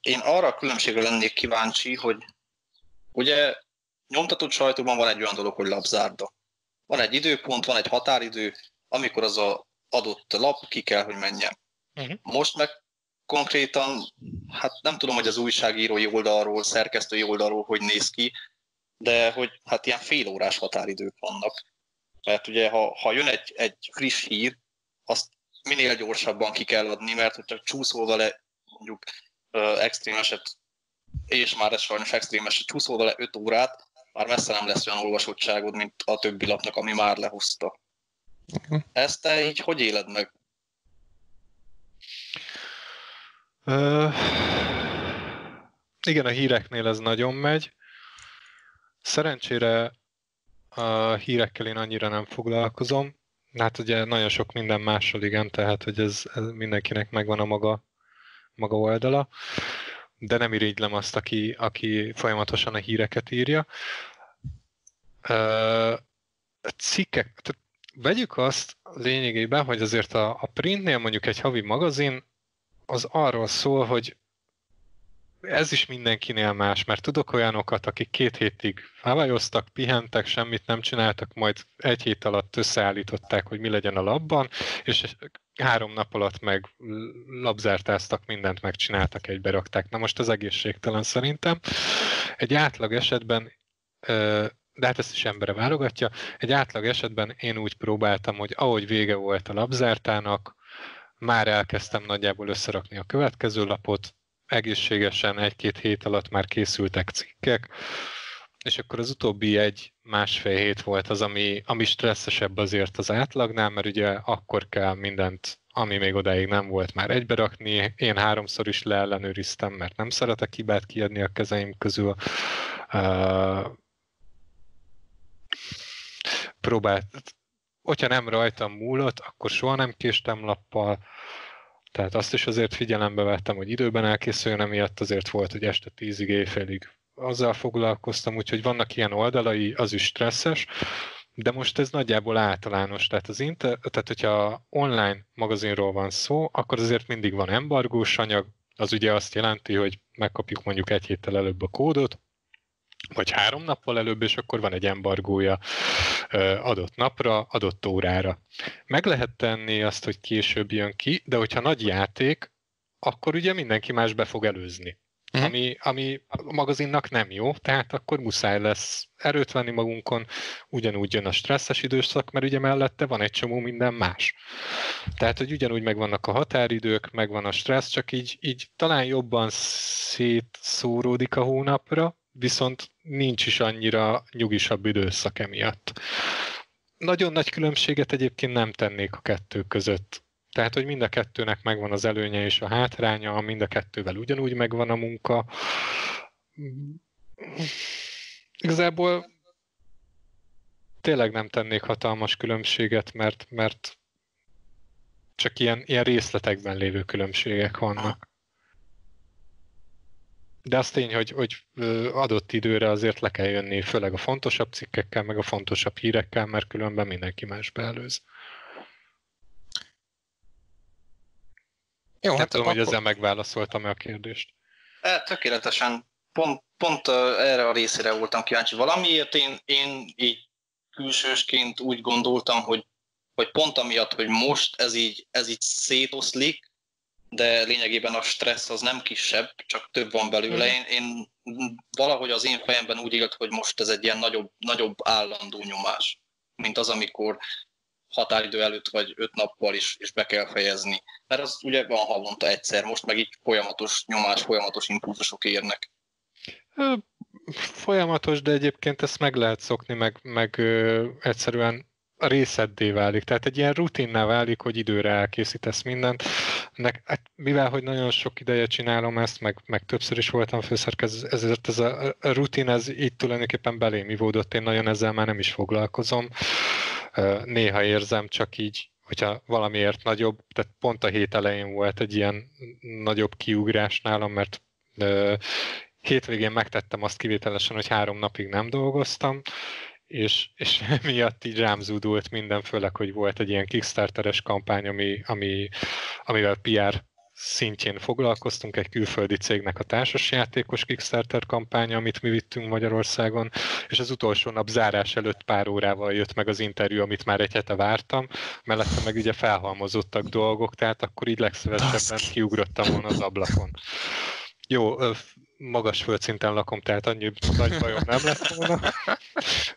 Én arra a különbségre lennék kíváncsi, hogy ugye nyomtatott sajtóban van egy olyan dolog, hogy lapzárda. Van egy időpont, van egy határidő, amikor az a adott lap ki kell, hogy menjen. Uh-huh. Most meg konkrétan, hát nem tudom, hogy az újságírói oldalról, szerkesztői oldalról hogy néz ki, de hogy hát ilyen félórás határidők vannak. Mert ugye, ha, ha jön egy, egy friss hír, azt minél gyorsabban ki kell adni, mert hogyha csúszol vele mondjuk extrém eset, és már ez sajnos extrém eset, csúszol vele 5 órát, már messze nem lesz olyan olvasottságod, mint a többi lapnak, ami már lehozta. Uh-huh. Ezt te így hogy éled meg? Uh, igen, a híreknél ez nagyon megy. Szerencsére a hírekkel én annyira nem foglalkozom. Hát ugye nagyon sok minden mással igen, tehát hogy ez, ez mindenkinek megvan a maga, maga oldala, de nem irigylem azt, aki, aki folyamatosan a híreket írja. Uh, cikkek, tehát vegyük azt lényegében, hogy azért a, a printnél mondjuk egy havi magazin az arról szól, hogy ez is mindenkinél más, mert tudok olyanokat, akik két hétig felajoztak, pihentek, semmit nem csináltak, majd egy hét alatt összeállították, hogy mi legyen a labban, és három nap alatt meg labzártáztak, mindent megcsináltak, egybe rakták. Na most az egészségtelen szerintem. Egy átlag esetben de hát ezt is embere válogatja. Egy átlag esetben én úgy próbáltam, hogy ahogy vége volt a labzártának, már elkezdtem nagyjából összerakni a következő lapot, egészségesen egy-két hét alatt már készültek cikkek, és akkor az utóbbi egy másfél hét volt az, ami, ami stresszesebb azért az átlagnál, mert ugye akkor kell mindent, ami még odáig nem volt már egybe rakni. Én háromszor is leellenőriztem, mert nem szeretek hibát kiadni a kezeim közül. Uh, próbált, hogyha nem rajtam múlott, akkor soha nem késtem lappal, tehát azt is azért figyelembe vettem, hogy időben elkészüljön, emiatt azért volt, hogy este tízig, éjfélig azzal foglalkoztam, úgyhogy vannak ilyen oldalai, az is stresszes, de most ez nagyjából általános, tehát az inter, tehát hogyha online magazinról van szó, akkor azért mindig van embargós anyag, az ugye azt jelenti, hogy megkapjuk mondjuk egy héttel előbb a kódot, vagy három nappal előbb, és akkor van egy embargója adott napra, adott órára. Meg lehet tenni azt, hogy később jön ki, de hogyha nagy játék, akkor ugye mindenki más be fog előzni. Uh-huh. Ami, ami a magazinnak nem jó, tehát akkor muszáj lesz erőt venni magunkon, ugyanúgy jön a stresszes időszak, mert ugye mellette van egy csomó minden más. Tehát, hogy ugyanúgy megvannak a határidők, megvan a stressz, csak így, így talán jobban szétszóródik a hónapra, viszont nincs is annyira nyugisabb időszak emiatt. Nagyon nagy különbséget egyébként nem tennék a kettő között. Tehát, hogy mind a kettőnek megvan az előnye és a hátránya, mind a kettővel ugyanúgy megvan a munka. Igazából tényleg nem tennék hatalmas különbséget, mert, mert csak ilyen, ilyen részletekben lévő különbségek vannak. de az tény, hogy, hogy adott időre azért le kell jönni, főleg a fontosabb cikkekkel, meg a fontosabb hírekkel, mert különben mindenki más beelőz. Jó, Nem hát tudom, akkor... hogy ezzel megválaszoltam-e a kérdést. E, tökéletesen. Pont, pont erre a részére voltam kíváncsi. Valamiért én, én így külsősként úgy gondoltam, hogy, hogy pont amiatt, hogy most ez így, ez így szétoszlik, de lényegében a stressz az nem kisebb, csak több van belőle. Mhm. Én, én valahogy az én fejemben úgy élt, hogy most ez egy ilyen nagyobb, nagyobb állandó nyomás, mint az, amikor határidő előtt vagy öt nappal is, is be kell fejezni. Mert az ugye van havonta egyszer, most meg így folyamatos nyomás, folyamatos impulzusok érnek. Folyamatos, de egyébként ezt meg lehet szokni, meg, meg ö, egyszerűen részeddé válik. Tehát egy ilyen rutinná válik, hogy időre elkészítesz mindent. Nek, hát, mivel, hogy nagyon sok ideje csinálom ezt, meg, meg többször is voltam főszerkez, ezért ez a, rutin, ez így tulajdonképpen belém ivódott, én nagyon ezzel már nem is foglalkozom. Néha érzem csak így, hogyha valamiért nagyobb, tehát pont a hét elején volt egy ilyen nagyobb kiugrás nálam, mert hétvégén megtettem azt kivételesen, hogy három napig nem dolgoztam, és, és miatt így rám zúdult minden, főleg, hogy volt egy ilyen Kickstarteres kampány, ami, ami, amivel PR szintjén foglalkoztunk, egy külföldi cégnek a társasjátékos Kickstarter kampánya, amit mi vittünk Magyarországon, és az utolsó nap zárás előtt pár órával jött meg az interjú, amit már egy hete vártam, mellette meg ugye felhalmozottak dolgok, tehát akkor így legszívesebben kiugrottam volna az ablakon. Jó, magas földszinten lakom, tehát annyi nagy bajom nem lett volna,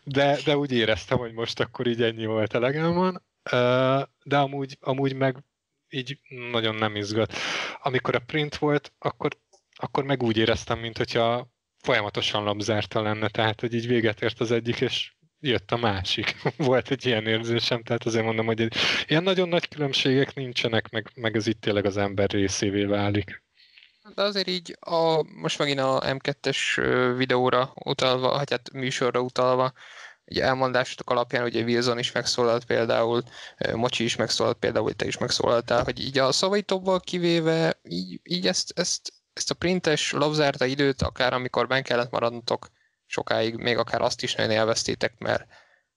de, de úgy éreztem, hogy most akkor így ennyi volt elegem van, de amúgy, amúgy meg így nagyon nem izgat. Amikor a print volt, akkor, akkor meg úgy éreztem, mint hogyha folyamatosan labzárta lenne, tehát hogy így véget ért az egyik, és jött a másik. Volt egy ilyen érzésem, tehát azért mondom, hogy ilyen nagyon nagy különbségek nincsenek, meg, meg ez itt tényleg az ember részévé válik. De azért így a, most megint a M2-es videóra utalva, hát műsorra utalva, ugye elmondásotok alapján, hogy Wilson is megszólalt például, Mocsi is megszólalt például, hogy te is megszólaltál, hogy így a szavaitokból kivéve, így, így ezt, ezt, ezt a printes labzárta időt, akár amikor ben kellett maradnotok sokáig, még akár azt is nagyon élveztétek, mert,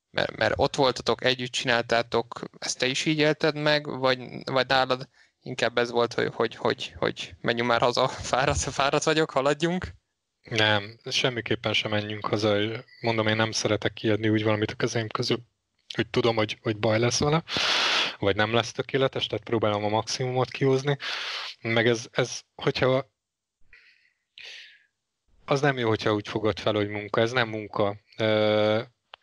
mert, mert ott voltatok, együtt csináltátok, ezt te is így élted meg, vagy, vagy nálad inkább ez volt, hogy, hogy, hogy, hogy menjünk már haza, fáradt, fáradt vagyok, haladjunk. Nem, semmiképpen sem menjünk haza. Mondom, én nem szeretek kiadni úgy valamit a kezém közül, hogy tudom, hogy, hogy baj lesz vele, vagy nem lesz tökéletes, tehát próbálom a maximumot kihozni. Meg ez, ez hogyha az nem jó, hogyha úgy fogod fel, hogy munka. Ez nem munka.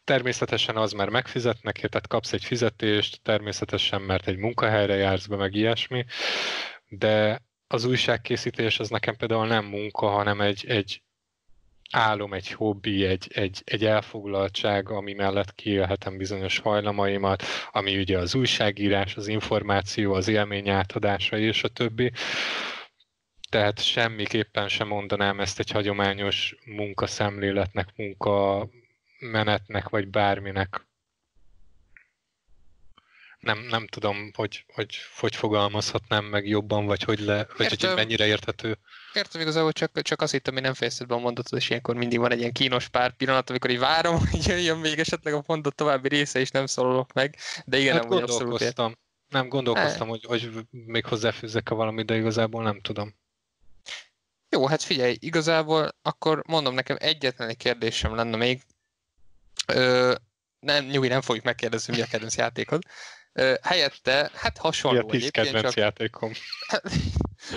Természetesen az, mert megfizetnek, tehát kapsz egy fizetést, természetesen, mert egy munkahelyre jársz be, meg ilyesmi, de az újságkészítés az nekem például nem munka, hanem egy, egy álom, egy hobbi, egy, egy, egy elfoglaltság, ami mellett kiélhetem bizonyos hajlamaimat, ami ugye az újságírás, az információ, az élmény átadása és a többi. Tehát semmiképpen sem mondanám ezt egy hagyományos munkaszemléletnek, munka menetnek, vagy bárminek. Nem, nem tudom, hogy, hogy hogy fogalmazhatnám meg jobban, vagy hogy, le, vagy Értem. hogy mennyire érthető. Értem igazából, csak, csak azt hittem, hogy nem fejezted be a mondatot, és ilyenkor mindig van egy ilyen kínos pár pillanat, amikor így várom, hogy jöjjön még esetleg a mondat további része, és nem szólok meg, de igen, hát nem gondolkoztam. Nem gondolkoztam, hogy, hogy még hozzáfűzzek a valami, de igazából nem tudom. Jó, hát figyelj, igazából akkor mondom nekem egyetlen egy kérdésem lenne még, Ö, nem, nyugi, nem fogjuk megkérdezni, mi a kedvenc játékod. Helyette, hát hasonló mi a tíz kedvenc csak... játékom?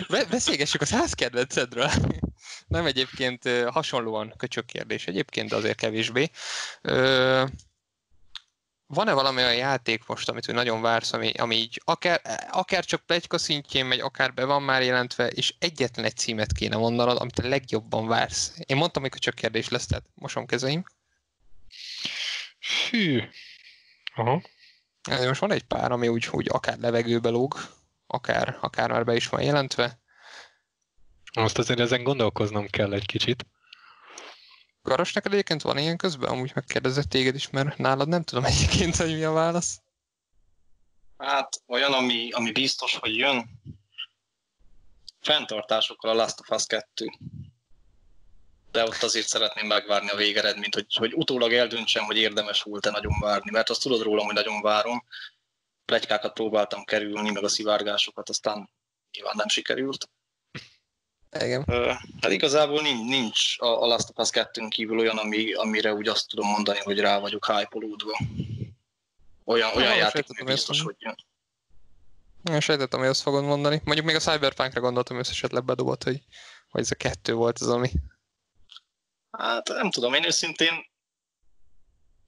beszélgessük a száz kedvencedről. nem egyébként hasonlóan köcsök kérdés egyébként, de azért kevésbé. Van-e valami olyan játék most, amit nagyon vársz, ami, ami így akár, akár csak plegyka szintjén megy, akár be van már jelentve, és egyetlen egy címet kéne mondanod, amit a legjobban vársz. Én mondtam, hogy csak kérdés lesz, tehát mosom kezeim. Hű. Aha. Most van egy pár, ami úgy, úgy akár levegőbe lóg, akár, akár már be is van jelentve. Most azért ezen gondolkoznom kell egy kicsit. Garas, neked egyébként van ilyen közben? Amúgy megkérdezett téged is, mert nálad nem tudom egyébként, hogy mi a válasz. Hát olyan, ami, ami biztos, hogy jön. Fenntartásokkal a Last of Us 2. de ott azért szeretném megvárni a végeredményt, hogy, hogy utólag eldöntsem, hogy érdemes volt-e nagyon várni, mert azt tudod rólam, hogy nagyon várom. Plegykákat próbáltam kerülni, meg a szivárgásokat, aztán nyilván nem sikerült. Igen. Hát igazából nincs, nincs a, a Last of Us 2 kívül olyan, ami, amire úgy azt tudom mondani, hogy rá vagyok hype-olódva. Olyan, olyan játék, ami biztos, hogy jön. Én sejtettem, hogy azt fogod mondani. Mondjuk még a Cyberpunkra gondoltam, hogy esetleg bedobott, hogy, hogy ez a kettő volt az, ami... Hát nem tudom, én őszintén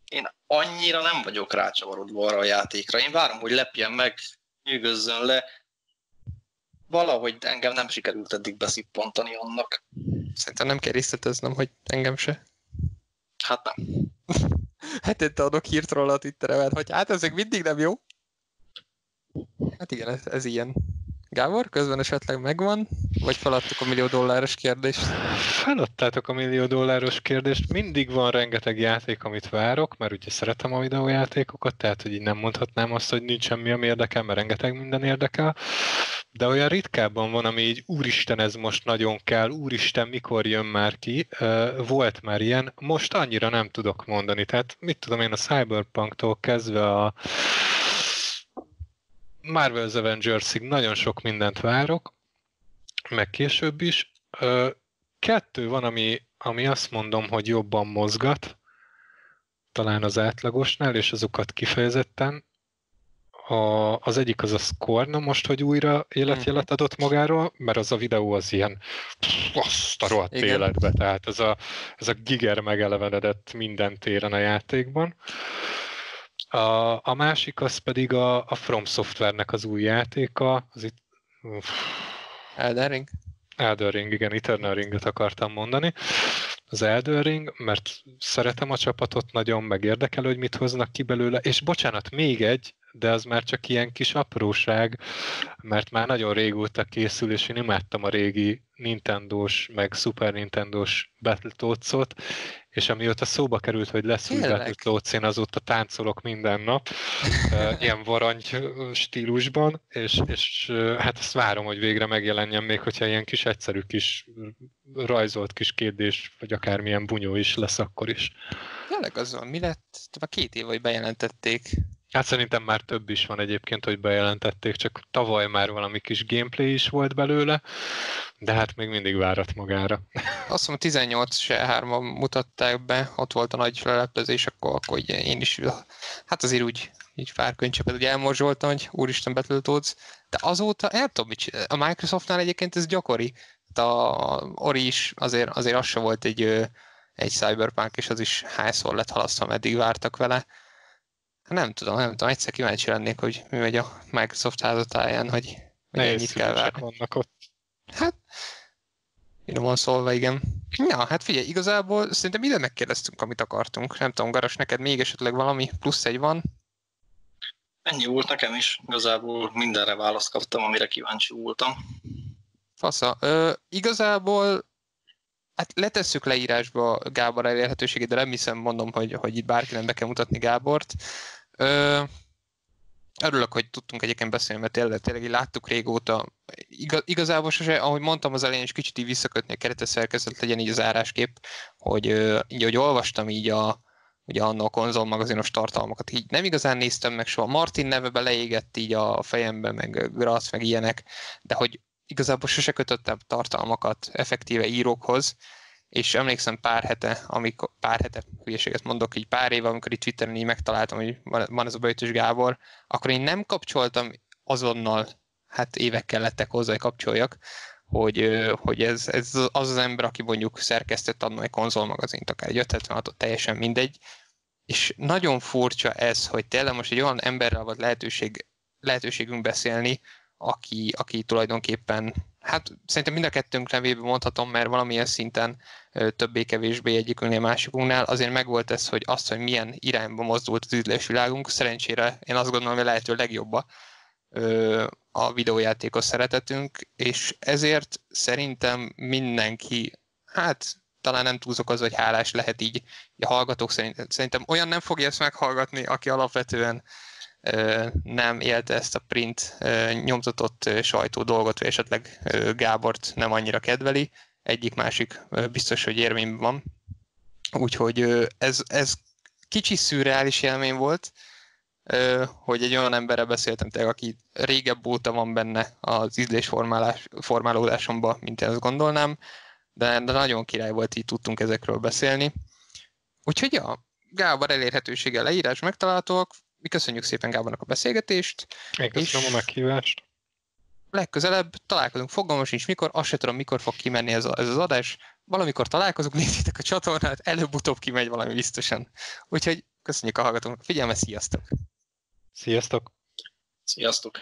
én annyira nem vagyok rácsavarodva arra a játékra. Én várom, hogy lepjen meg, nyűgözzön le. Valahogy engem nem sikerült eddig beszippantani annak. Szerintem nem kell részleteznem, hogy engem se. Hát nem. hát adok hírt róla a Twitterre, hogy hát ezek mindig nem jó. Hát igen, ez, ez ilyen. Gábor, közben esetleg megvan? Vagy feladtuk a millió dolláros kérdést? Feladtátok a millió dolláros kérdést. Mindig van rengeteg játék, amit várok, mert ugye szeretem a videójátékokat, tehát hogy így nem mondhatnám azt, hogy nincs semmi, ami érdekel, mert rengeteg minden érdekel. De olyan ritkábban van, ami így úristen, ez most nagyon kell, úristen, mikor jön már ki. Volt már ilyen, most annyira nem tudok mondani. Tehát mit tudom én a Cyberpunktól kezdve a Marvel's Avengers-ig nagyon sok mindent várok, meg később is. Kettő van, ami, ami azt mondom, hogy jobban mozgat, talán az átlagosnál, és azokat kifejezetten. A, az egyik az a Scorna most, hogy újra életjelet mhm. adott magáról, mert az a videó az ilyen azt a rohadt Igen. életbe, tehát ez a, ez a giger megelevenedett minden téren a játékban. A, a másik az pedig a, a From Software-nek az új játéka, az itt... Uff. Elden Ring? Elden Ring, igen, Eternal Ringet akartam mondani. Az Elden Ring, mert szeretem a csapatot nagyon, meg érdekel, hogy mit hoznak ki belőle, és bocsánat, még egy, de az már csak ilyen kis apróság, mert már nagyon régóta készül, és én imádtam a régi Nintendo-s, meg Super Nintendo-s Battletoads-ot, és amióta szóba került, hogy lesz új Battletoads, én azóta táncolok minden nap, ilyen varangy stílusban, és, és hát ezt várom, hogy végre megjelenjen, még hogyha ilyen kis egyszerű kis rajzolt kis kérdés, vagy akármilyen bunyó is lesz akkor is. Tényleg az van, mi lett? Már két év, hogy bejelentették Hát szerintem már több is van egyébként, hogy bejelentették, csak tavaly már valami kis gameplay is volt belőle, de hát még mindig várat magára. Azt mondom, 18 se 3 mutatták be, ott volt a nagy leleplezés, akkor, akkor így én is, hát azért úgy így pár könycsepet ugye elmorzsoltam, hogy úristen Battletoads, de azóta el tudom, A Microsoftnál egyébként ez gyakori. A Ori is azért, azért az se volt egy, egy Cyberpunk, és az is hányszor lett halasztva, meddig vártak vele nem tudom, nem tudom, egyszer kíváncsi lennék, hogy mi megy a Microsoft házatáján, hogy, hogy ennyit kell várni. vannak ott. Hát, finoman szólva, igen. Ja, hát figyelj, igazából szerintem ide megkérdeztünk, amit akartunk. Nem tudom, Garas, neked még esetleg valami plusz egy van? Ennyi volt nekem is. Igazából mindenre választ kaptam, amire kíváncsi voltam. Fasza. Ö, igazából Hát letesszük leírásba Gábor elérhetőségét, de nem hiszem, mondom, hogy, hogy itt bárkinek be kell mutatni Gábort. Ö, örülök, hogy tudtunk egyébként beszélni, mert tényleg, tényleg láttuk régóta. Igaz, igazából sose, ahogy mondtam az elején, is kicsit így visszakötni a keretes szerkezet, legyen így az áráskép, hogy így, hogy olvastam így a, ugye annak a konzolmagazinos tartalmakat, így nem igazán néztem meg soha. Martin neve beleégett így a fejembe, meg Grass, meg ilyenek, de hogy igazából sose kötöttem tartalmakat effektíve írókhoz, és emlékszem pár hete, amikor, pár hete, hülyeséget mondok, így pár éve, amikor itt Twitteren így megtaláltam, hogy van ez a Böjtös Gábor, akkor én nem kapcsoltam azonnal, hát évekkel lettek hozzá, hogy kapcsoljak, hogy, hogy ez, ez az az ember, aki mondjuk szerkesztett annól egy konzolmagazint, akár egy 576 teljesen mindegy, és nagyon furcsa ez, hogy tényleg most egy olyan emberrel volt lehetőség, lehetőségünk beszélni, aki, aki tulajdonképpen, hát szerintem mind a kettőnk nevében mondhatom, mert valamilyen szinten többé-kevésbé egyikünknél másikunknál, azért megvolt ez, hogy azt, hogy milyen irányba mozdult az világunk, szerencsére én azt gondolom, hogy lehető legjobba a videójátékos szeretetünk, és ezért szerintem mindenki, hát talán nem túlzok az, hogy hálás lehet így a hallgatók szerint. Szerintem olyan nem fogja ezt meghallgatni, aki alapvetően nem élte ezt a print nyomtatott sajtó dolgot, vagy esetleg Gábort nem annyira kedveli, egyik-másik biztos, hogy érvényben van. Úgyhogy ez, ez kicsi szürreális élmény volt, hogy egy olyan emberre beszéltem tényleg, aki régebb óta van benne az ízlés formálódásomban, mint én azt gondolnám, de, de nagyon király volt, így tudtunk ezekről beszélni. Úgyhogy ja, Gábor elérhetősége leírás megtalálhatóak. Mi köszönjük szépen Gábornak a beszélgetést. Én köszönöm a meghívást. Legközelebb találkozunk, fogalmam sincs mikor, azt se tudom, mikor fog kimenni ez, a, ez az adás. Valamikor találkozunk, nézzétek a csatornát, előbb-utóbb kimegy valami biztosan. Úgyhogy köszönjük a hallgatóknak a figyelmet, sziasztok! Sziasztok! Sziasztok!